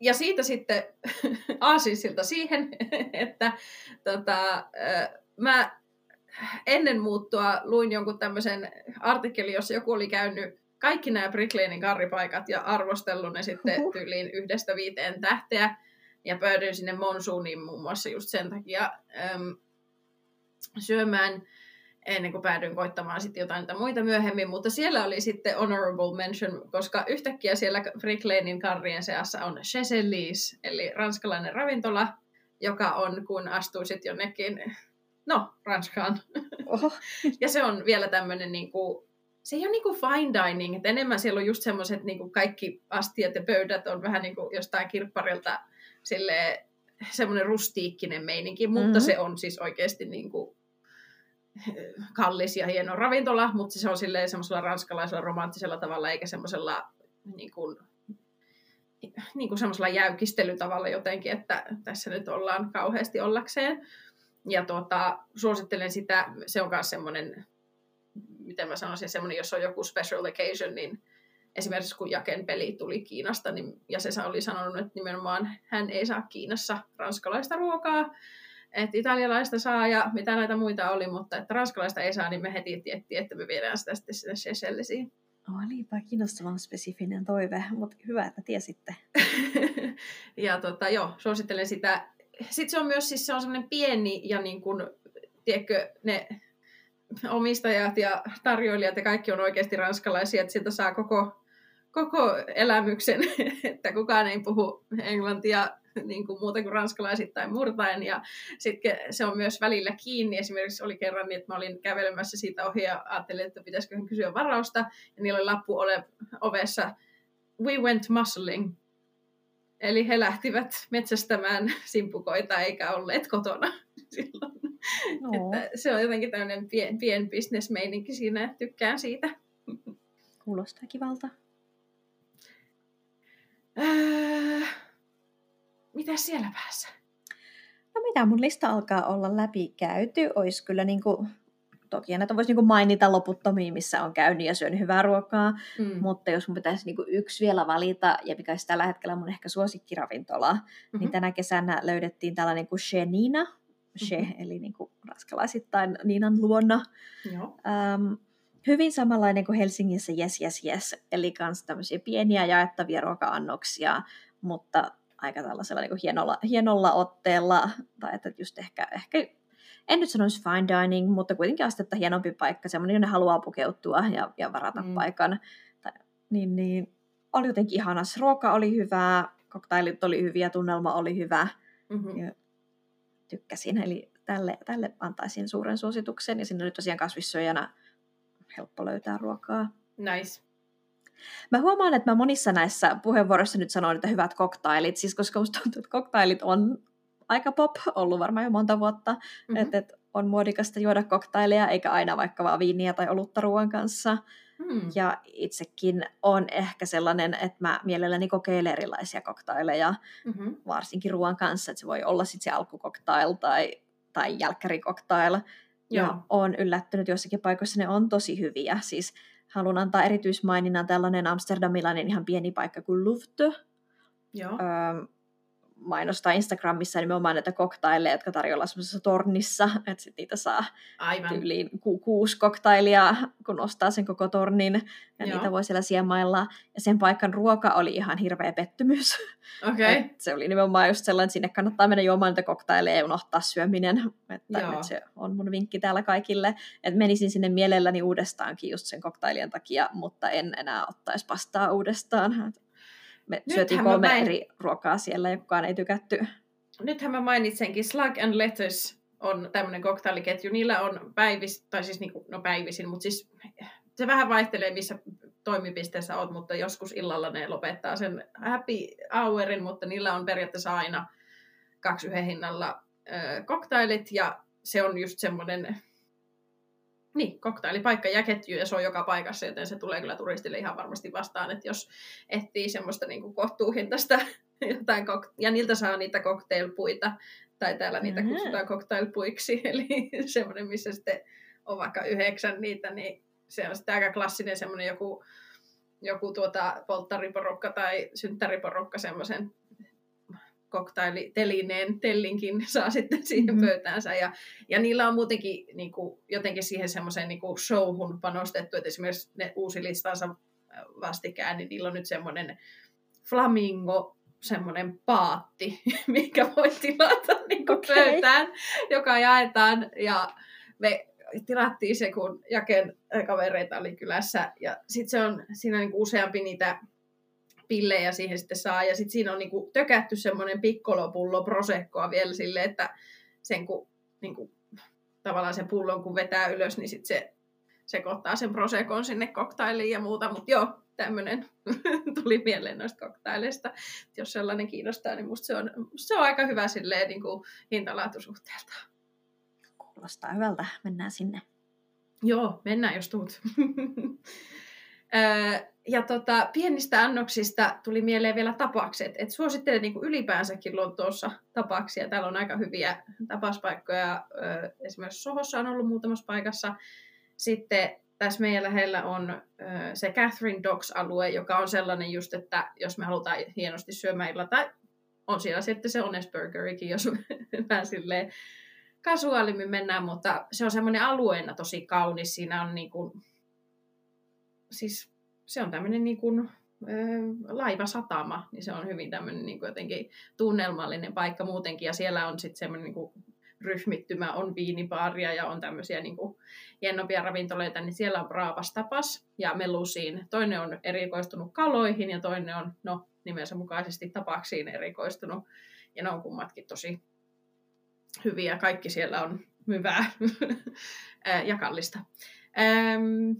Ja siitä sitten aasinsilta siihen, että tota, mä ennen muuttua luin jonkun tämmöisen artikkelin, jossa joku oli käynyt kaikki nämä Bricklanein karripaikat ja arvostellut ne sitten tyyliin yhdestä viiteen tähteä. Ja päädyin sinne Monsooniin muun muassa just sen takia äm, syömään ennen kuin päädyin koittamaan sitten jotain niitä muita myöhemmin, mutta siellä oli sitten honorable mention, koska yhtäkkiä siellä Bricklanein karrien seassa on Cheselis, eli ranskalainen ravintola, joka on, kun astuu sitten jonnekin no, Ranskaan. Oho. ja se on vielä tämmöinen niin kuin, se ei ole niin kuin fine dining, että enemmän siellä on just semmoiset niin kaikki astiat ja pöydät on vähän niin kuin jostain kirpparilta sille semmoinen rustiikkinen meininki, mutta mm-hmm. se on siis oikeasti niin kuin kallis ja hieno ravintola, mutta se on silleen semmoisella ranskalaisella romanttisella tavalla, eikä semmoisella niin kuin, niin kuin semmoisella jäykistelytavalla jotenkin, että tässä nyt ollaan kauheasti ollakseen. Ja tuota, suosittelen sitä, se on myös semmoinen, miten mä sanoisin, semmoinen, jos on joku special occasion, niin esimerkiksi kun Jaken peli tuli Kiinasta, niin, ja se oli sanonut, että nimenomaan hän ei saa Kiinassa ranskalaista ruokaa, että italialaista saa ja mitä näitä muita oli, mutta että ranskalaista ei saa, niin me heti tiettiin, että me viedään sitä sitten sinne Seychellesiin. Olipa kiinnostavan spesifinen toive, mutta hyvä, että tiesitte. ja tota, joo, suosittelen sitä sitten se on myös siis se on semmoinen pieni ja niin kuin, tiedätkö, ne omistajat ja tarjoilijat ja kaikki on oikeasti ranskalaisia, että sieltä saa koko, koko elämyksen, että kukaan ei puhu englantia niin kuin muuta kuin ranskalaisittain murtaen. Ja sitten se on myös välillä kiinni. Esimerkiksi oli kerran niin, että mä olin kävelemässä siitä ohi ja ajattelin, että pitäisikö kysyä varausta. Ja niillä oli lappu ole ovessa, we went muscling. Eli he lähtivät metsästämään simpukoita eikä olleet kotona silloin. No. Että se on jotenkin tämmöinen pien, pien bisnesmeininki siinä, että tykkään siitä. Kuulostaa kivalta. Öö, mitä siellä päässä? No mitä, mun lista alkaa olla läpi käyty. Olisi kyllä niin kuin toki näitä voisi niinku mainita loputtomiin, missä on käynyt ja syönyt hyvää ruokaa, mm. mutta jos mun pitäisi niinku yksi vielä valita, ja mikä olisi tällä hetkellä mun ehkä suosikkiravintola, niin mm-hmm. niin tänä kesänä löydettiin tällainen kuin She Nina, She, mm-hmm. eli niinku ranskalaisittain Niinan luonna. Joo. Um, hyvin samanlainen kuin Helsingissä Yes Yes Yes, eli myös tämmöisiä pieniä jaettavia ruoka-annoksia, mutta aika tällaisella niin kuin hienolla, hienolla otteella, tai että just ehkä, ehkä en nyt sanoisi fine dining, mutta kuitenkin astetta hienompi paikka, semmoinen, jonne haluaa pukeutua ja, ja varata mm. paikan. Tai, niin, niin, oli jotenkin ihanas. Ruoka oli hyvää, koktailit oli hyviä, tunnelma oli hyvä. Mm-hmm. Ja tykkäsin, eli tälle, tälle antaisin suuren suosituksen. Ja sinne nyt tosiaan kasvissyöjänä helppo löytää ruokaa. Nice. Mä huomaan, että mä monissa näissä puheenvuoroissa nyt sanoin, että hyvät koktailit, siis koska musta tuntuu, että koktailit on aika pop ollut varmaan jo monta vuotta, mm-hmm. että et on muodikasta juoda koktaileja, eikä aina vaikka vaan viiniä tai olutta ruoan kanssa. Mm. Ja itsekin on ehkä sellainen, että mä mielelläni kokeilen erilaisia koktaileja, mm-hmm. varsinkin ruoan kanssa, että se voi olla sitten se alkukoktail tai, tai jälkkärikoktail. Ja on yllättynyt jossakin paikoissa, ne on tosi hyviä. Siis haluan antaa erityismaininnan tällainen amsterdamilainen ihan pieni paikka kuin Louvre. Joo. Öö, mainostaa Instagramissa nimenomaan näitä koktaileja, jotka tarjolla semmoisessa tornissa, että sit niitä saa Aivan. tyyliin ku- kuusi koktailia, kun ostaa sen koko tornin, ja Joo. niitä voi siellä siemailla. Ja sen paikan ruoka oli ihan hirveä pettymys. Okay. Et se oli nimenomaan just sellainen, että sinne kannattaa mennä juomaan niitä koktaileja ja unohtaa syöminen. Että, Joo. että se on mun vinkki täällä kaikille. Että menisin sinne mielelläni uudestaankin just sen koktailien takia, mutta en enää ottaisi pastaa uudestaan. Et Me Nythän syötiin kolme main- eri ruokaa siellä ja kukaan ei tykätty. Nythän mä mainitsenkin, Slug and Lettuce on tämmöinen koktailiketju. Niillä on päivis, tai siis niinku, no päivisin, mutta siis se vähän vaihtelee, missä toimipisteessä oot, mutta joskus illalla ne lopettaa sen happy hourin, mutta niillä on periaatteessa aina kaksi yhden hinnalla ö, koktailit, ja se on just semmoinen niin, koktailipaikka ja ketju, ja se on joka paikassa, joten se tulee kyllä turistille ihan varmasti vastaan, että jos etsii semmoista niin kohtuuhintaista jotain, kok- ja niiltä saa niitä cocktailpuita, tai täällä niitä Mhm. kutsutaan cocktailpuiksi, eli semmoinen, missä sitten on vaikka yhdeksän niitä, niin se on sitten aika klassinen semmoinen joku, joku tuota polttariporukka tai synttäriporukka semmoisen koktailitelineen tellinkin saa sitten siihen Mhm. pöytäänsä. Ja, ja niillä on muutenkin niin kuin, jotenkin siihen semmoiseen niin kuin showhun panostettu, että esimerkiksi ne uusi listansa vastikään, niin niillä on nyt semmoinen flamingo semmoinen paatti, mikä voi tilata niin kuin Okei. pöytään, joka jaetaan. Ja me tilattiin se, kun Jaken kavereita oli kylässä. Ja sitten se on, siinä niin useampi niitä pillejä siihen sitten saa. Ja sitten siinä on niin kuin tökätty semmoinen pikkolopullo prosekkoa vielä sille, että sen kun niin kuin, tavallaan sen pullon kun vetää ylös, niin sitten se sekoittaa sen prosekon sinne koktailiin ja muuta. Mutta joo, tämmöinen tuli mieleen noista koktaileista. Jos sellainen kiinnostaa, niin musta se on, musta se on aika hyvä silleen niin kuin hintalaatusuhteelta. Kuulostaa hyvältä, mennään sinne. Joo, mennään jos tuut. Ja tota, pienistä annoksista tuli mieleen vielä tapakset. Et suosittelen niin ylipäänsäkin Lontoossa tapaksia. Täällä on aika hyviä tapaspaikkoja. Esimerkiksi Sohossa on ollut muutamassa paikassa. Sitten tässä meidän lähellä on se Catherine Docks-alue, joka on sellainen just, että jos me halutaan hienosti syömään illalla, tai on siellä sitten se Honest Burgerikin, jos vähän silleen kasuaalimmin mennään, mutta se on semmoinen alueena tosi kaunis. Siinä on niin kuin, siis se on tämmöinen niin kuin, laivasatama, niin se on hyvin tämmöinen niin kuin jotenkin tunnelmallinen paikka muutenkin, ja siellä on sitten semmoinen niin kuin ryhmittymä, on viinibaaria ja on tämmöisiä niin kuin hienompia ravintoloita, niin siellä on Braavas Tapas ja Melusiin. Toinen on erikoistunut kaloihin ja toinen on, no nimensä mukaisesti tapaksiin erikoistunut. Ja ne on kummatkin tosi hyviä. Kaikki siellä on hyvää ää, ja kallista. Äm,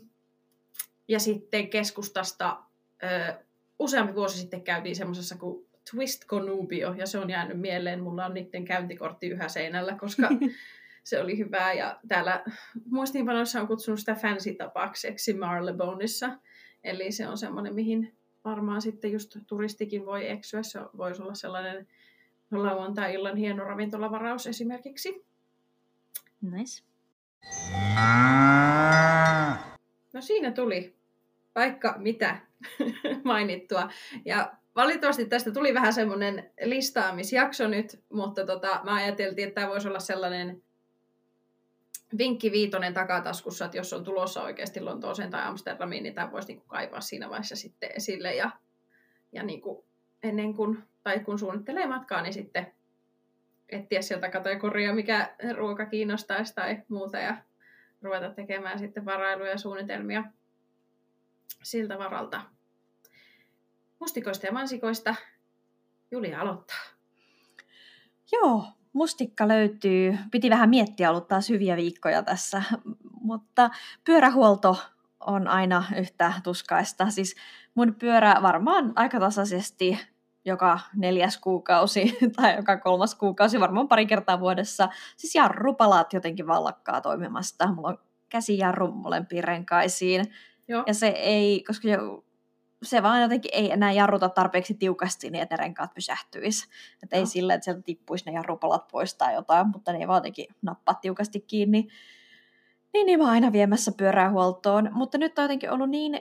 ja sitten keskustasta ää, useampi vuosi sitten käytiin semmoisessa kuin Twist Conubio, ja se on jäänyt mieleen. Mulla on niiden käyntikortti yhä seinällä, koska se oli hyvää. Ja täällä muistiinpanoissa on kutsunut sitä fancy-tapakseksi Marleboneissa. Eli se on semmoinen, mihin varmaan sitten just turistikin voi eksyä. Se voisi olla sellainen lauantai-illan hieno ravintolavaraus esimerkiksi. Nice. No siinä tuli vaikka mitä mainittua. Ja valitettavasti tästä tuli vähän semmoinen listaamisjakso nyt, mutta tota, mä ajateltiin, että tämä voisi olla sellainen vinkki viitonen takataskussa, että jos on tulossa oikeasti Lontooseen tai Amsterdamiin, niin tämä voisi niinku kaivaa siinä vaiheessa sitten esille. Ja, ja niinku ennen kuin, tai kun suunnittelee matkaa, niin sitten etsiä sieltä kategoriaa, mikä ruoka kiinnostaisi tai muuta, ja ruveta tekemään sitten varailuja ja suunnitelmia siltä varalta. Mustikoista ja mansikoista Julia aloittaa. Joo, mustikka löytyy. Piti vähän miettiä, ollut taas hyviä viikkoja tässä, mutta pyörähuolto on aina yhtä tuskaista. Siis mun pyörä varmaan aika tasaisesti joka neljäs kuukausi tai joka kolmas kuukausi, varmaan pari kertaa vuodessa. Siis jarrupalat jotenkin vallakkaa toimimasta. Mulla on käsijarru molempiin renkaisiin. Joo. Ja se ei, koska jo, se vaan jotenkin ei enää jarruta tarpeeksi tiukasti niin, että ne renkaat pysähtyisi. Että ei sillä, että sieltä tippuisi ne jarrupalat pois tai jotain, mutta ne ei vaan jotenkin nappaa tiukasti kiinni. Niin, niin mä aina viemässä pyörää huoltoon. Mutta nyt on jotenkin ollut niin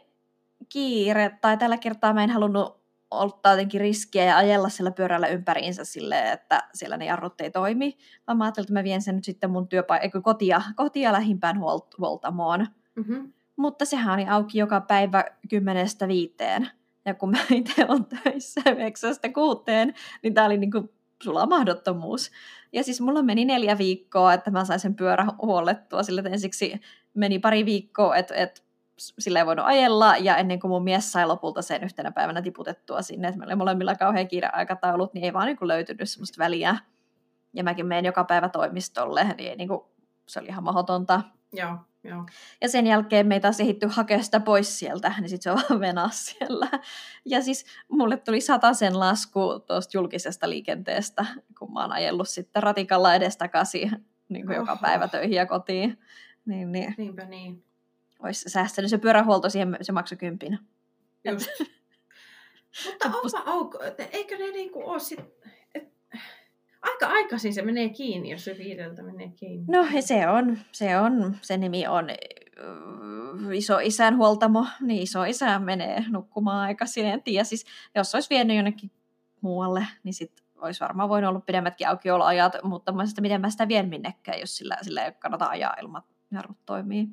kiire, tai tällä kertaa mä en halunnut ottaa jotenkin riskiä ja ajella sillä pyörällä ympäriinsä silleen, että siellä ne jarrut ei toimi. Vaan mä ajattelin, että mä vien sen nyt sitten mun työpaikka, kotia, kotia lähimpään huolt- huoltamoon. Mm-hmm. Mutta sehän oli auki joka päivä kymmenestä viiteen. Ja kun mä itse olen töissä yhdeksästä kuuteen, niin tää oli niinku sulla mahdottomuus. Ja siis mulla meni neljä viikkoa, että mä sain sen pyörä huollettua. Sillä että ensiksi meni pari viikkoa, että, että sillä ei voinut ajella, ja ennen kuin mun mies sai lopulta sen yhtenä päivänä tiputettua sinne, että meillä oli molemmilla kauhean kiire aikataulut, niin ei vaan niin kuin löytynyt semmoista väliä. Ja mäkin menen joka päivä toimistolle, niin ei niin kuin, se oli ihan mahdotonta. Joo, joo. Ja sen jälkeen meitä taas ehitty hakea sitä pois sieltä, niin sitten se on vaan venas siellä. Ja siis mulle tuli sen lasku tuosta julkisesta liikenteestä, kun mä oon ajellut sitten ratikalla edestakaisin niin kuin joka päivä töihin ja kotiin. Niin, niin. Niinpä niin. Olisi säästänyt se pyörähuolto, siihen se maksoi kympin. Just. Mutta onpa auko, eikö ne niinku ole sit, et, aika aikaisin se menee kiinni, jos se viideltä menee kiinni. No se on, se on, se nimi on iso isän huoltamo, niin iso isä menee nukkumaan aikaisin, en tiedä. Siis, jos olisi vienyt jonnekin muualle, niin sitten olisi varmaan voinut olla pidemmätkin aukioloajat, mutta mä sitä, miten mä sitä vien minnekään, jos sillä, sillä ei kannata ajaa ilman jarrut toimii.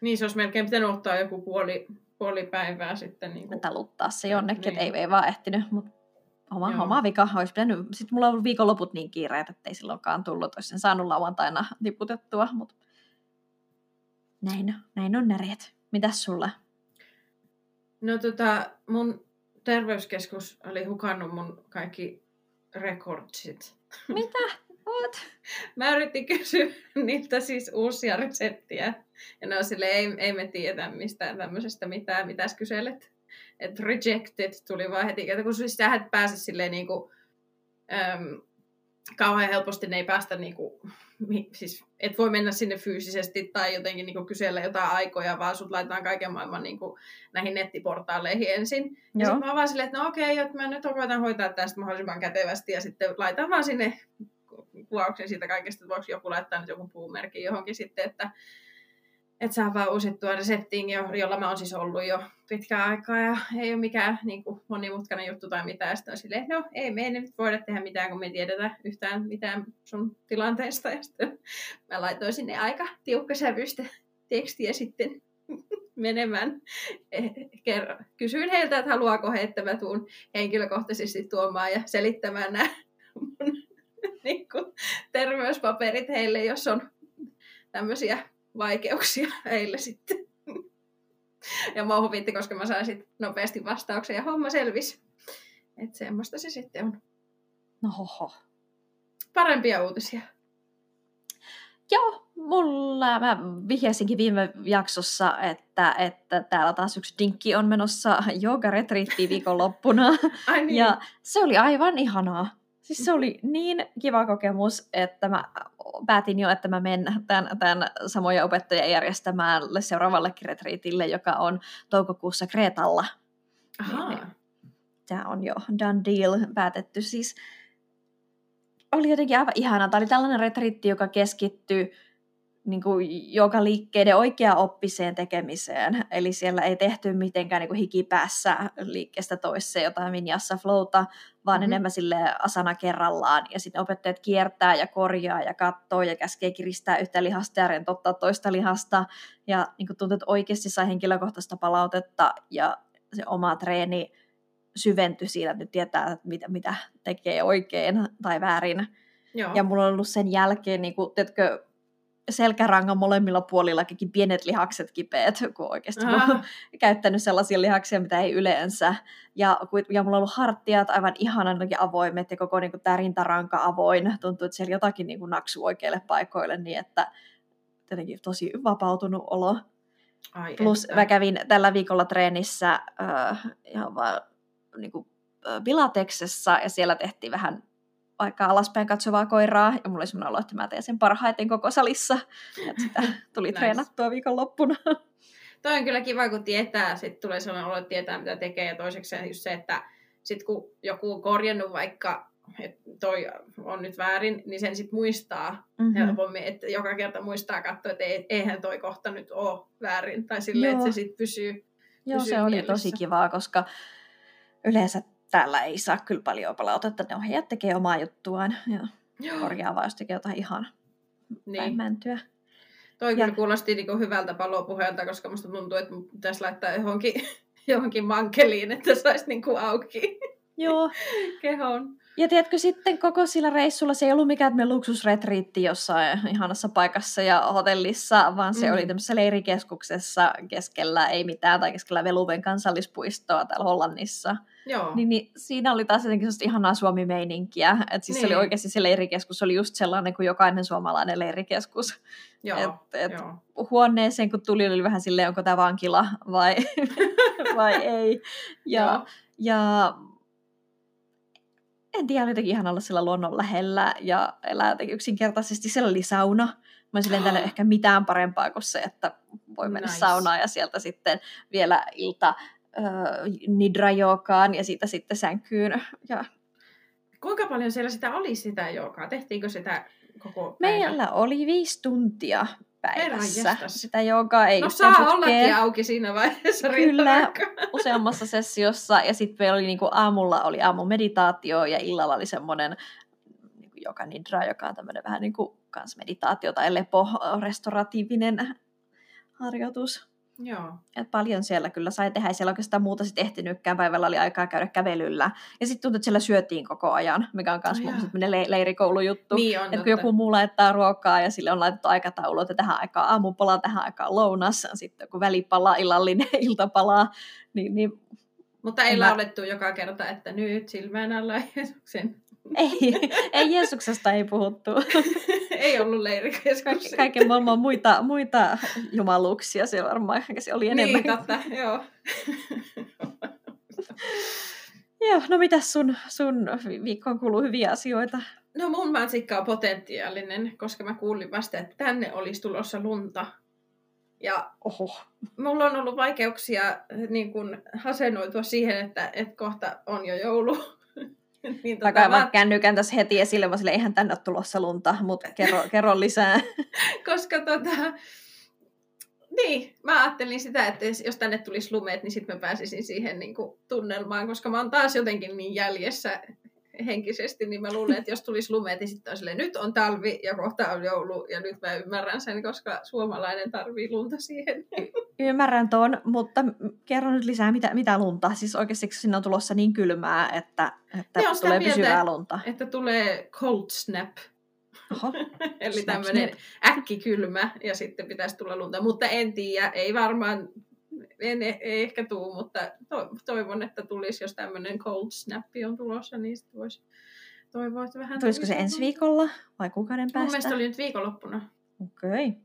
Niin, se olisi melkein pitänyt ottaa joku puoli, puoli päivää sitten. Niin kuin... Taluttaa se jonnekin, niin. että ei, ei vaan ehtinyt, mutta oma, oma vika olisi pitänyt. Sitten mulla on ollut viikonloput niin kiireet, että ei silloinkaan tullut. Olisi sen saanut lauantaina tiputettua, mutta näin, näin on näreet. Mitäs sulla? No tota, mun terveyskeskus oli hukannut mun kaikki rekordsit. Mitä? What? Mä yritin kysyä niiltä siis uusia reseptiä. Ja ne on silleen, ei, ei me tiedä mistään tämmöisestä mitään, mitäs kyselet. Että rejected tuli vaan heti, että kun siis et pääse silleen niinku, äm, kauhean helposti ne ei päästä niinku, siis et voi mennä sinne fyysisesti tai jotenkin niinku kysellä jotain aikoja, vaan sut laitetaan kaiken maailman niinku näihin nettiportaaleihin ensin. Ja sitten mä vaan silleen, että no okei, että mä nyt koitan hoitaa tästä mahdollisimman kätevästi ja sitten laitan vaan sinne kuvauksen siitä kaikesta, että voiko joku laittaa nyt joku puumerkin johonkin sitten, että että saa vaan uusittua reseptiin, jolla mä oon siis ollut jo pitkään aikaa ja ei ole mikään niin kuin, monimutkainen juttu tai mitään. Sitten on silleen, no ei me ei nyt voida tehdä mitään, kun me ei tiedetä yhtään mitään sun tilanteesta. Ja sitten mä laitoin sinne aika tiukkasävyistä tekstiä sitten menemään. Eh, kysyin heiltä, että haluaako he, että mä tuun henkilökohtaisesti tuomaan ja selittämään nämä mun niin kuin, terveyspaperit heille, jos on tämmöisiä vaikeuksia heille sitten. Ja mua huvitti, koska mä sain sitten nopeasti vastauksen ja homma selvisi. Että semmoista se sitten on. No hoho. Parempia uutisia. Joo, mulla, mä vihjasinkin viime jaksossa, että, että täällä taas yksi dinkki on menossa joogaretriittiin viikonloppuna. Ai niin. Ja se oli aivan ihanaa. Siis se oli niin kiva kokemus, että mä päätin jo, että mä menen tämän, tämän samoja opettajia järjestämään seuraavalle retriitille, joka on toukokuussa Kreetalla. Ahaa. Niin, Tämä on jo done deal päätetty. Siis oli jotenkin aivan ihana. Tämä oli tällainen retriitti, joka keskittyy niin kuin, joka liikkeiden oikea-oppiseen tekemiseen. Eli siellä ei tehty mitenkään niin kuin hikipäässä liikkeestä toiseen jotain vinjassa flowta, vaan mm-hmm. enemmän sille asana kerrallaan. Ja sitten opettajat kiertää ja korjaa ja katsoo ja käskee kiristää yhtä lihasta ja rentottaa toista lihasta. Ja niin kuin tuntuu, että oikeasti sai henkilökohtaista palautetta ja se oma treeni syventyi siinä, että nyt tietää, että mitä, mitä tekee oikein tai väärin. Joo. Ja mulla on ollut sen jälkeen, niin kuin, teetkö, selkärangan molemmilla puolillakin pienet lihakset kipeät, kun oikeasti mä oon käyttänyt sellaisia lihaksia, mitä ei yleensä. Ja, ja mulla on ollut hartiat aivan ihanan avoimet ja koko niin kuin, tämä rintaranka avoin. Tuntuu, että siellä jotakin niin kuin, naksuu oikeille paikoille niin, että jotenkin tosi vapautunut olo. Ai Plus että. mä kävin tällä viikolla treenissä äh, ihan vaan niin kuin, äh, Pilateksessa ja siellä tehtiin vähän aika alaspäin katsovaa koiraa, ja mulla oli semmoinen olo, että mä teen sen parhaiten koko salissa, että sitä tuli nice. treenattua viikonloppuna. Toi on kyllä kiva, kun tietää, sitten tulee sellainen olo, että tietää mitä tekee, ja toiseksi just se, että sitten kun joku on korjannut vaikka, että toi on nyt väärin, niin sen sitten muistaa mm-hmm. helpommin, että joka kerta muistaa katsoa, että eihän toi kohta nyt ole väärin, tai silleen, että se sitten pysyy, Joo, pysyy se oli mielessä. tosi kivaa, koska yleensä täällä ei saa kyllä paljon palautetta. Ne ohjaajat tekee omaa juttuaan ja Joo. korjaa vaan, jos tekee jotain ihan Niin. niin. mäntyä. Toi Ja- kuulosti niinku hyvältä palopuheelta, koska musta tuntuu, että pitäisi laittaa johonkin, johonkin mankeliin, että saisi niinku auki Joo. kehon. Ja tiedätkö sitten koko sillä reissulla se ei ollut mikään tämmöinen luksusretriitti jossain ihanassa paikassa ja hotellissa, vaan se Mm. oli tämmöisessä leirikeskuksessa keskellä, ei mitään, tai keskellä Veluven kansallispuistoa täällä Hollannissa. Joo. Niin, niin siinä oli taas jotenkin sellaista ihanaa Suomi-meininkiä. Että siis niin. se oli Niin. oikeasti se leirikeskus oli just sellainen kuin jokainen suomalainen leirikeskus. Joo. Et, et Joo. huoneeseen kun tuli, oli vähän silleen, onko tämä vankila vai, vai ei. Ja, Joo. ja en tiedä, oli jotenkin ihan olla sillä luonnon lähellä ja elää jotenkin yksinkertaisesti. Siellä oli sauna. Mä olisin lentänyt ehkä mitään parempaa kuin se, että voi mennä Nice. saunaan ja sieltä sitten vielä ilta äh, nidrajookaan ja siitä sitten sänkyyn. Ja Kuinka paljon siellä sitä oli sitä joogaa? Tehtiinkö sitä koko päivä? meillä oli viisi tuntia päivässä. Sitä joogaa ei No saa putkeen. ollakin auki siinä vaiheessa Kyllä. useammassa sessiossa ja sitten meillä oli niinku aamulla oli aamun meditaatio ja illalla oli semmoinen niinku joka nidra, joka on tämmöinen vähän niin kuin kans meditaatio tai lepo, restoratiivinen harjoitus. Joo. Et paljon siellä kyllä sai tehdä, ei siellä oikeastaan muuta sitten ehtinytkään, päivällä oli aikaa käydä kävelyllä. Ja sitten tuntui, että siellä syötiin koko ajan, mikä on myös jaa. semmoinen le- leirikoulujuttu. Niin on Että kun joku muu laittaa ruokaa ja sille on laitettu aikataulu, että tähän aikaan aamupala, tähän aikaan lounas, sitten joku välipala, illallinen, iltapala, niin, niin Mutta ei en mä- laulettu joka kerta, että nyt silmän alla Jeesuksen. Ei, ei Jeesuksesta ei puhuttu. ei ollut leirikeskus. Kaik- kaiken maailman muita, muita jumaluuksia se varmaan se oli enemmän. Niin, totta, joo. Joo, no mitäs sun, sun viikkoon kuuluu hyviä asioita? No mun mansikka on potentiaalinen, koska mä kuulin vasta, että tänne olisi tulossa lunta. Ja Oho. mulla on ollut vaikeuksia niin kun hasennoitua siihen, että, että kohta on jo joulu. niin Tota, mä mä, kännykän tässä heti esille, vaan sille eihän tänne ole tulossa lunta, mutta kerro, kerro lisää. koska tota, niin, mä ajattelin sitä, että jos tänne tulisi lumeet, niin sitten mä pääsisin siihen niin kuin, tunnelmaan, koska mä oon taas jotenkin niin jäljessä henkisesti, niin mä luulen, että jos tulisi lumeet, niin sitten on silleen, nyt on talvi ja kohta on joulu, ja nyt mä ymmärrän sen, koska suomalainen tarvii lunta siihen. Ymmärrän ton, mutta kerro nyt lisää, mitä, mitä lunta. Siis oikeasti sinne on tulossa niin kylmää, että, että Ne on tulee mieltä, pysyvää lunta. Että tulee cold snap, Oho. eli tämmöinen äkkikylmä, ja sitten pitäisi tulla lunta, mutta en tiedä, ei varmaan, en, ei ehkä tuu, mutta to, toivon, että tulisi, jos tämmöinen cold snap on tulossa, niin sitten voisi toivoa, että vähän Tulisiko se ensi viikolla vai kuukauden Mun päästä? mielestä oli nyt viikonloppuna. Okei. Okay.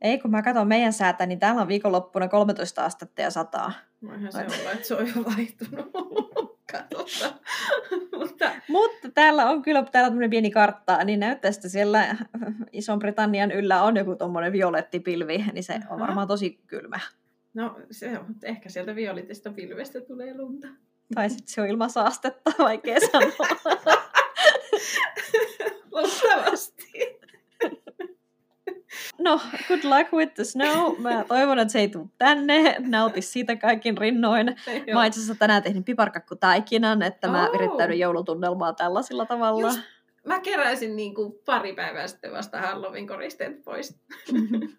Ei, kun mä katson meidän säätä, niin täällä on viikonloppuna 13 astetta ja sataa. Voihan se olla, että se on jo vaihtunut. Katsotaan. mutta Mutta täällä on kyllä täällä on pieni kartta, niin näyttää, että siellä Ison-Britannian yllä on joku tuommoinen violettipilvi, niin se Aha. on varmaan tosi kylmä. No, se on, ehkä sieltä violitista pilvestä tulee lunta. Tai sitten se on ilman saastetta, vaikea sanoa. Luultavasti. No, good luck with the snow. Mä toivon, että se ei tule tänne. Nauti siitä kaikin rinnoin. Mä oon itse asiassa tänään tehnyt piparkakkutaikinan, että mä Oo. virittäydyn joulutunnelmaa tällaisilla tavalla. Just Mä keräsin niin kuin pari päivää sitten vasta Halloween koristeet pois.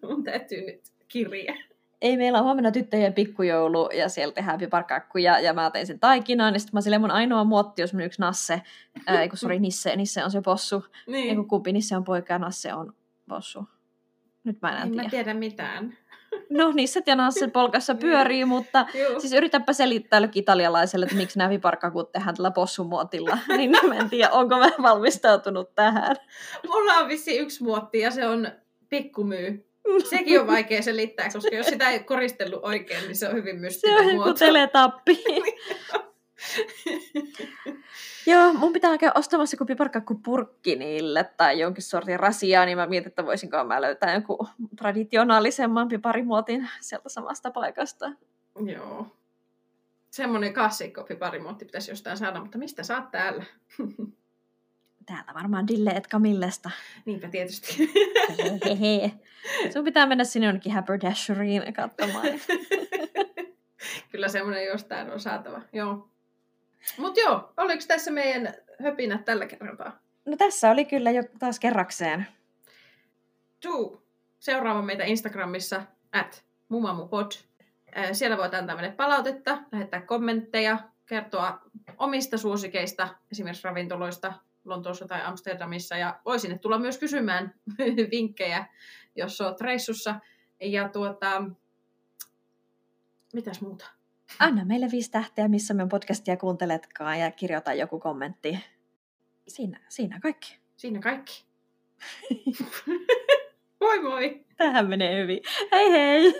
Mun täytyy nyt kirja. Ei, meillä on huomenna tyttöjen pikkujoulu ja siellä tehdään piparkakkuja ja mä tein sen taikinaan. Ja sitten mä silleen mun ainoa muotti on yksi nasse. Ää, ei kun sori, Nisse, Nisse on se possu. Ei Niin. kun kumpi, Nisse on poika ja Nasse on possu. Nyt mä en En mä tiedä. tiedä mitään. No, Nisset ja Nasset polkassa pyörii, mutta Joo. Siis yritäpä selittää jollekin italialaiselle, että miksi nämä viparkakut tehdään tällä possumuotilla. niin mä en tiedä, onko mä valmistautunut tähän. Mulla on vissi yksi muotti ja se on pikkumyy. Sekin on vaikea selittää, koska jos sitä ei koristellut oikein, niin se on hyvin Se mystinen on joku muoto. teletappi. Joo, mun pitää käydä ostamassa joku piparkakkupurkki niille tai jonkin sortin rasiaa, niin mä mietin, että voisinko mä löytää joku traditionaalisemman piparimuotin sieltä samasta paikasta. Joo. Semmoinen klassikko piparimuotti pitäisi jostain saada, mutta mistä saat täällä? Täältä varmaan Dille et Camillesta. Niinpä tietysti. Hehehe. Sun pitää mennä sinne jonnekin Haberdasheriin katsomaan. Kyllä semmoinen jostain on saatava. Joo. Mutta joo, oliko tässä meidän höpinät tällä kertaa? No tässä oli kyllä jo taas kerrakseen. Tuu seuraava meitä Instagramissa, at mumamupod. Siellä voit antaa meille palautetta, lähettää kommentteja, kertoa omista suosikeista, esimerkiksi ravintoloista Lontoossa tai Amsterdamissa. Ja voi sinne tulla myös kysymään vinkkejä, jos olet reissussa. Ja tuota, mitäs muuta? Anna meille viisi tähteä, missä me podcastia kuunteletkaan ja kirjoita joku kommentti. Siinä, siinä kaikki. Siinä kaikki. moi moi! Tähän menee hyvin. Hei hei!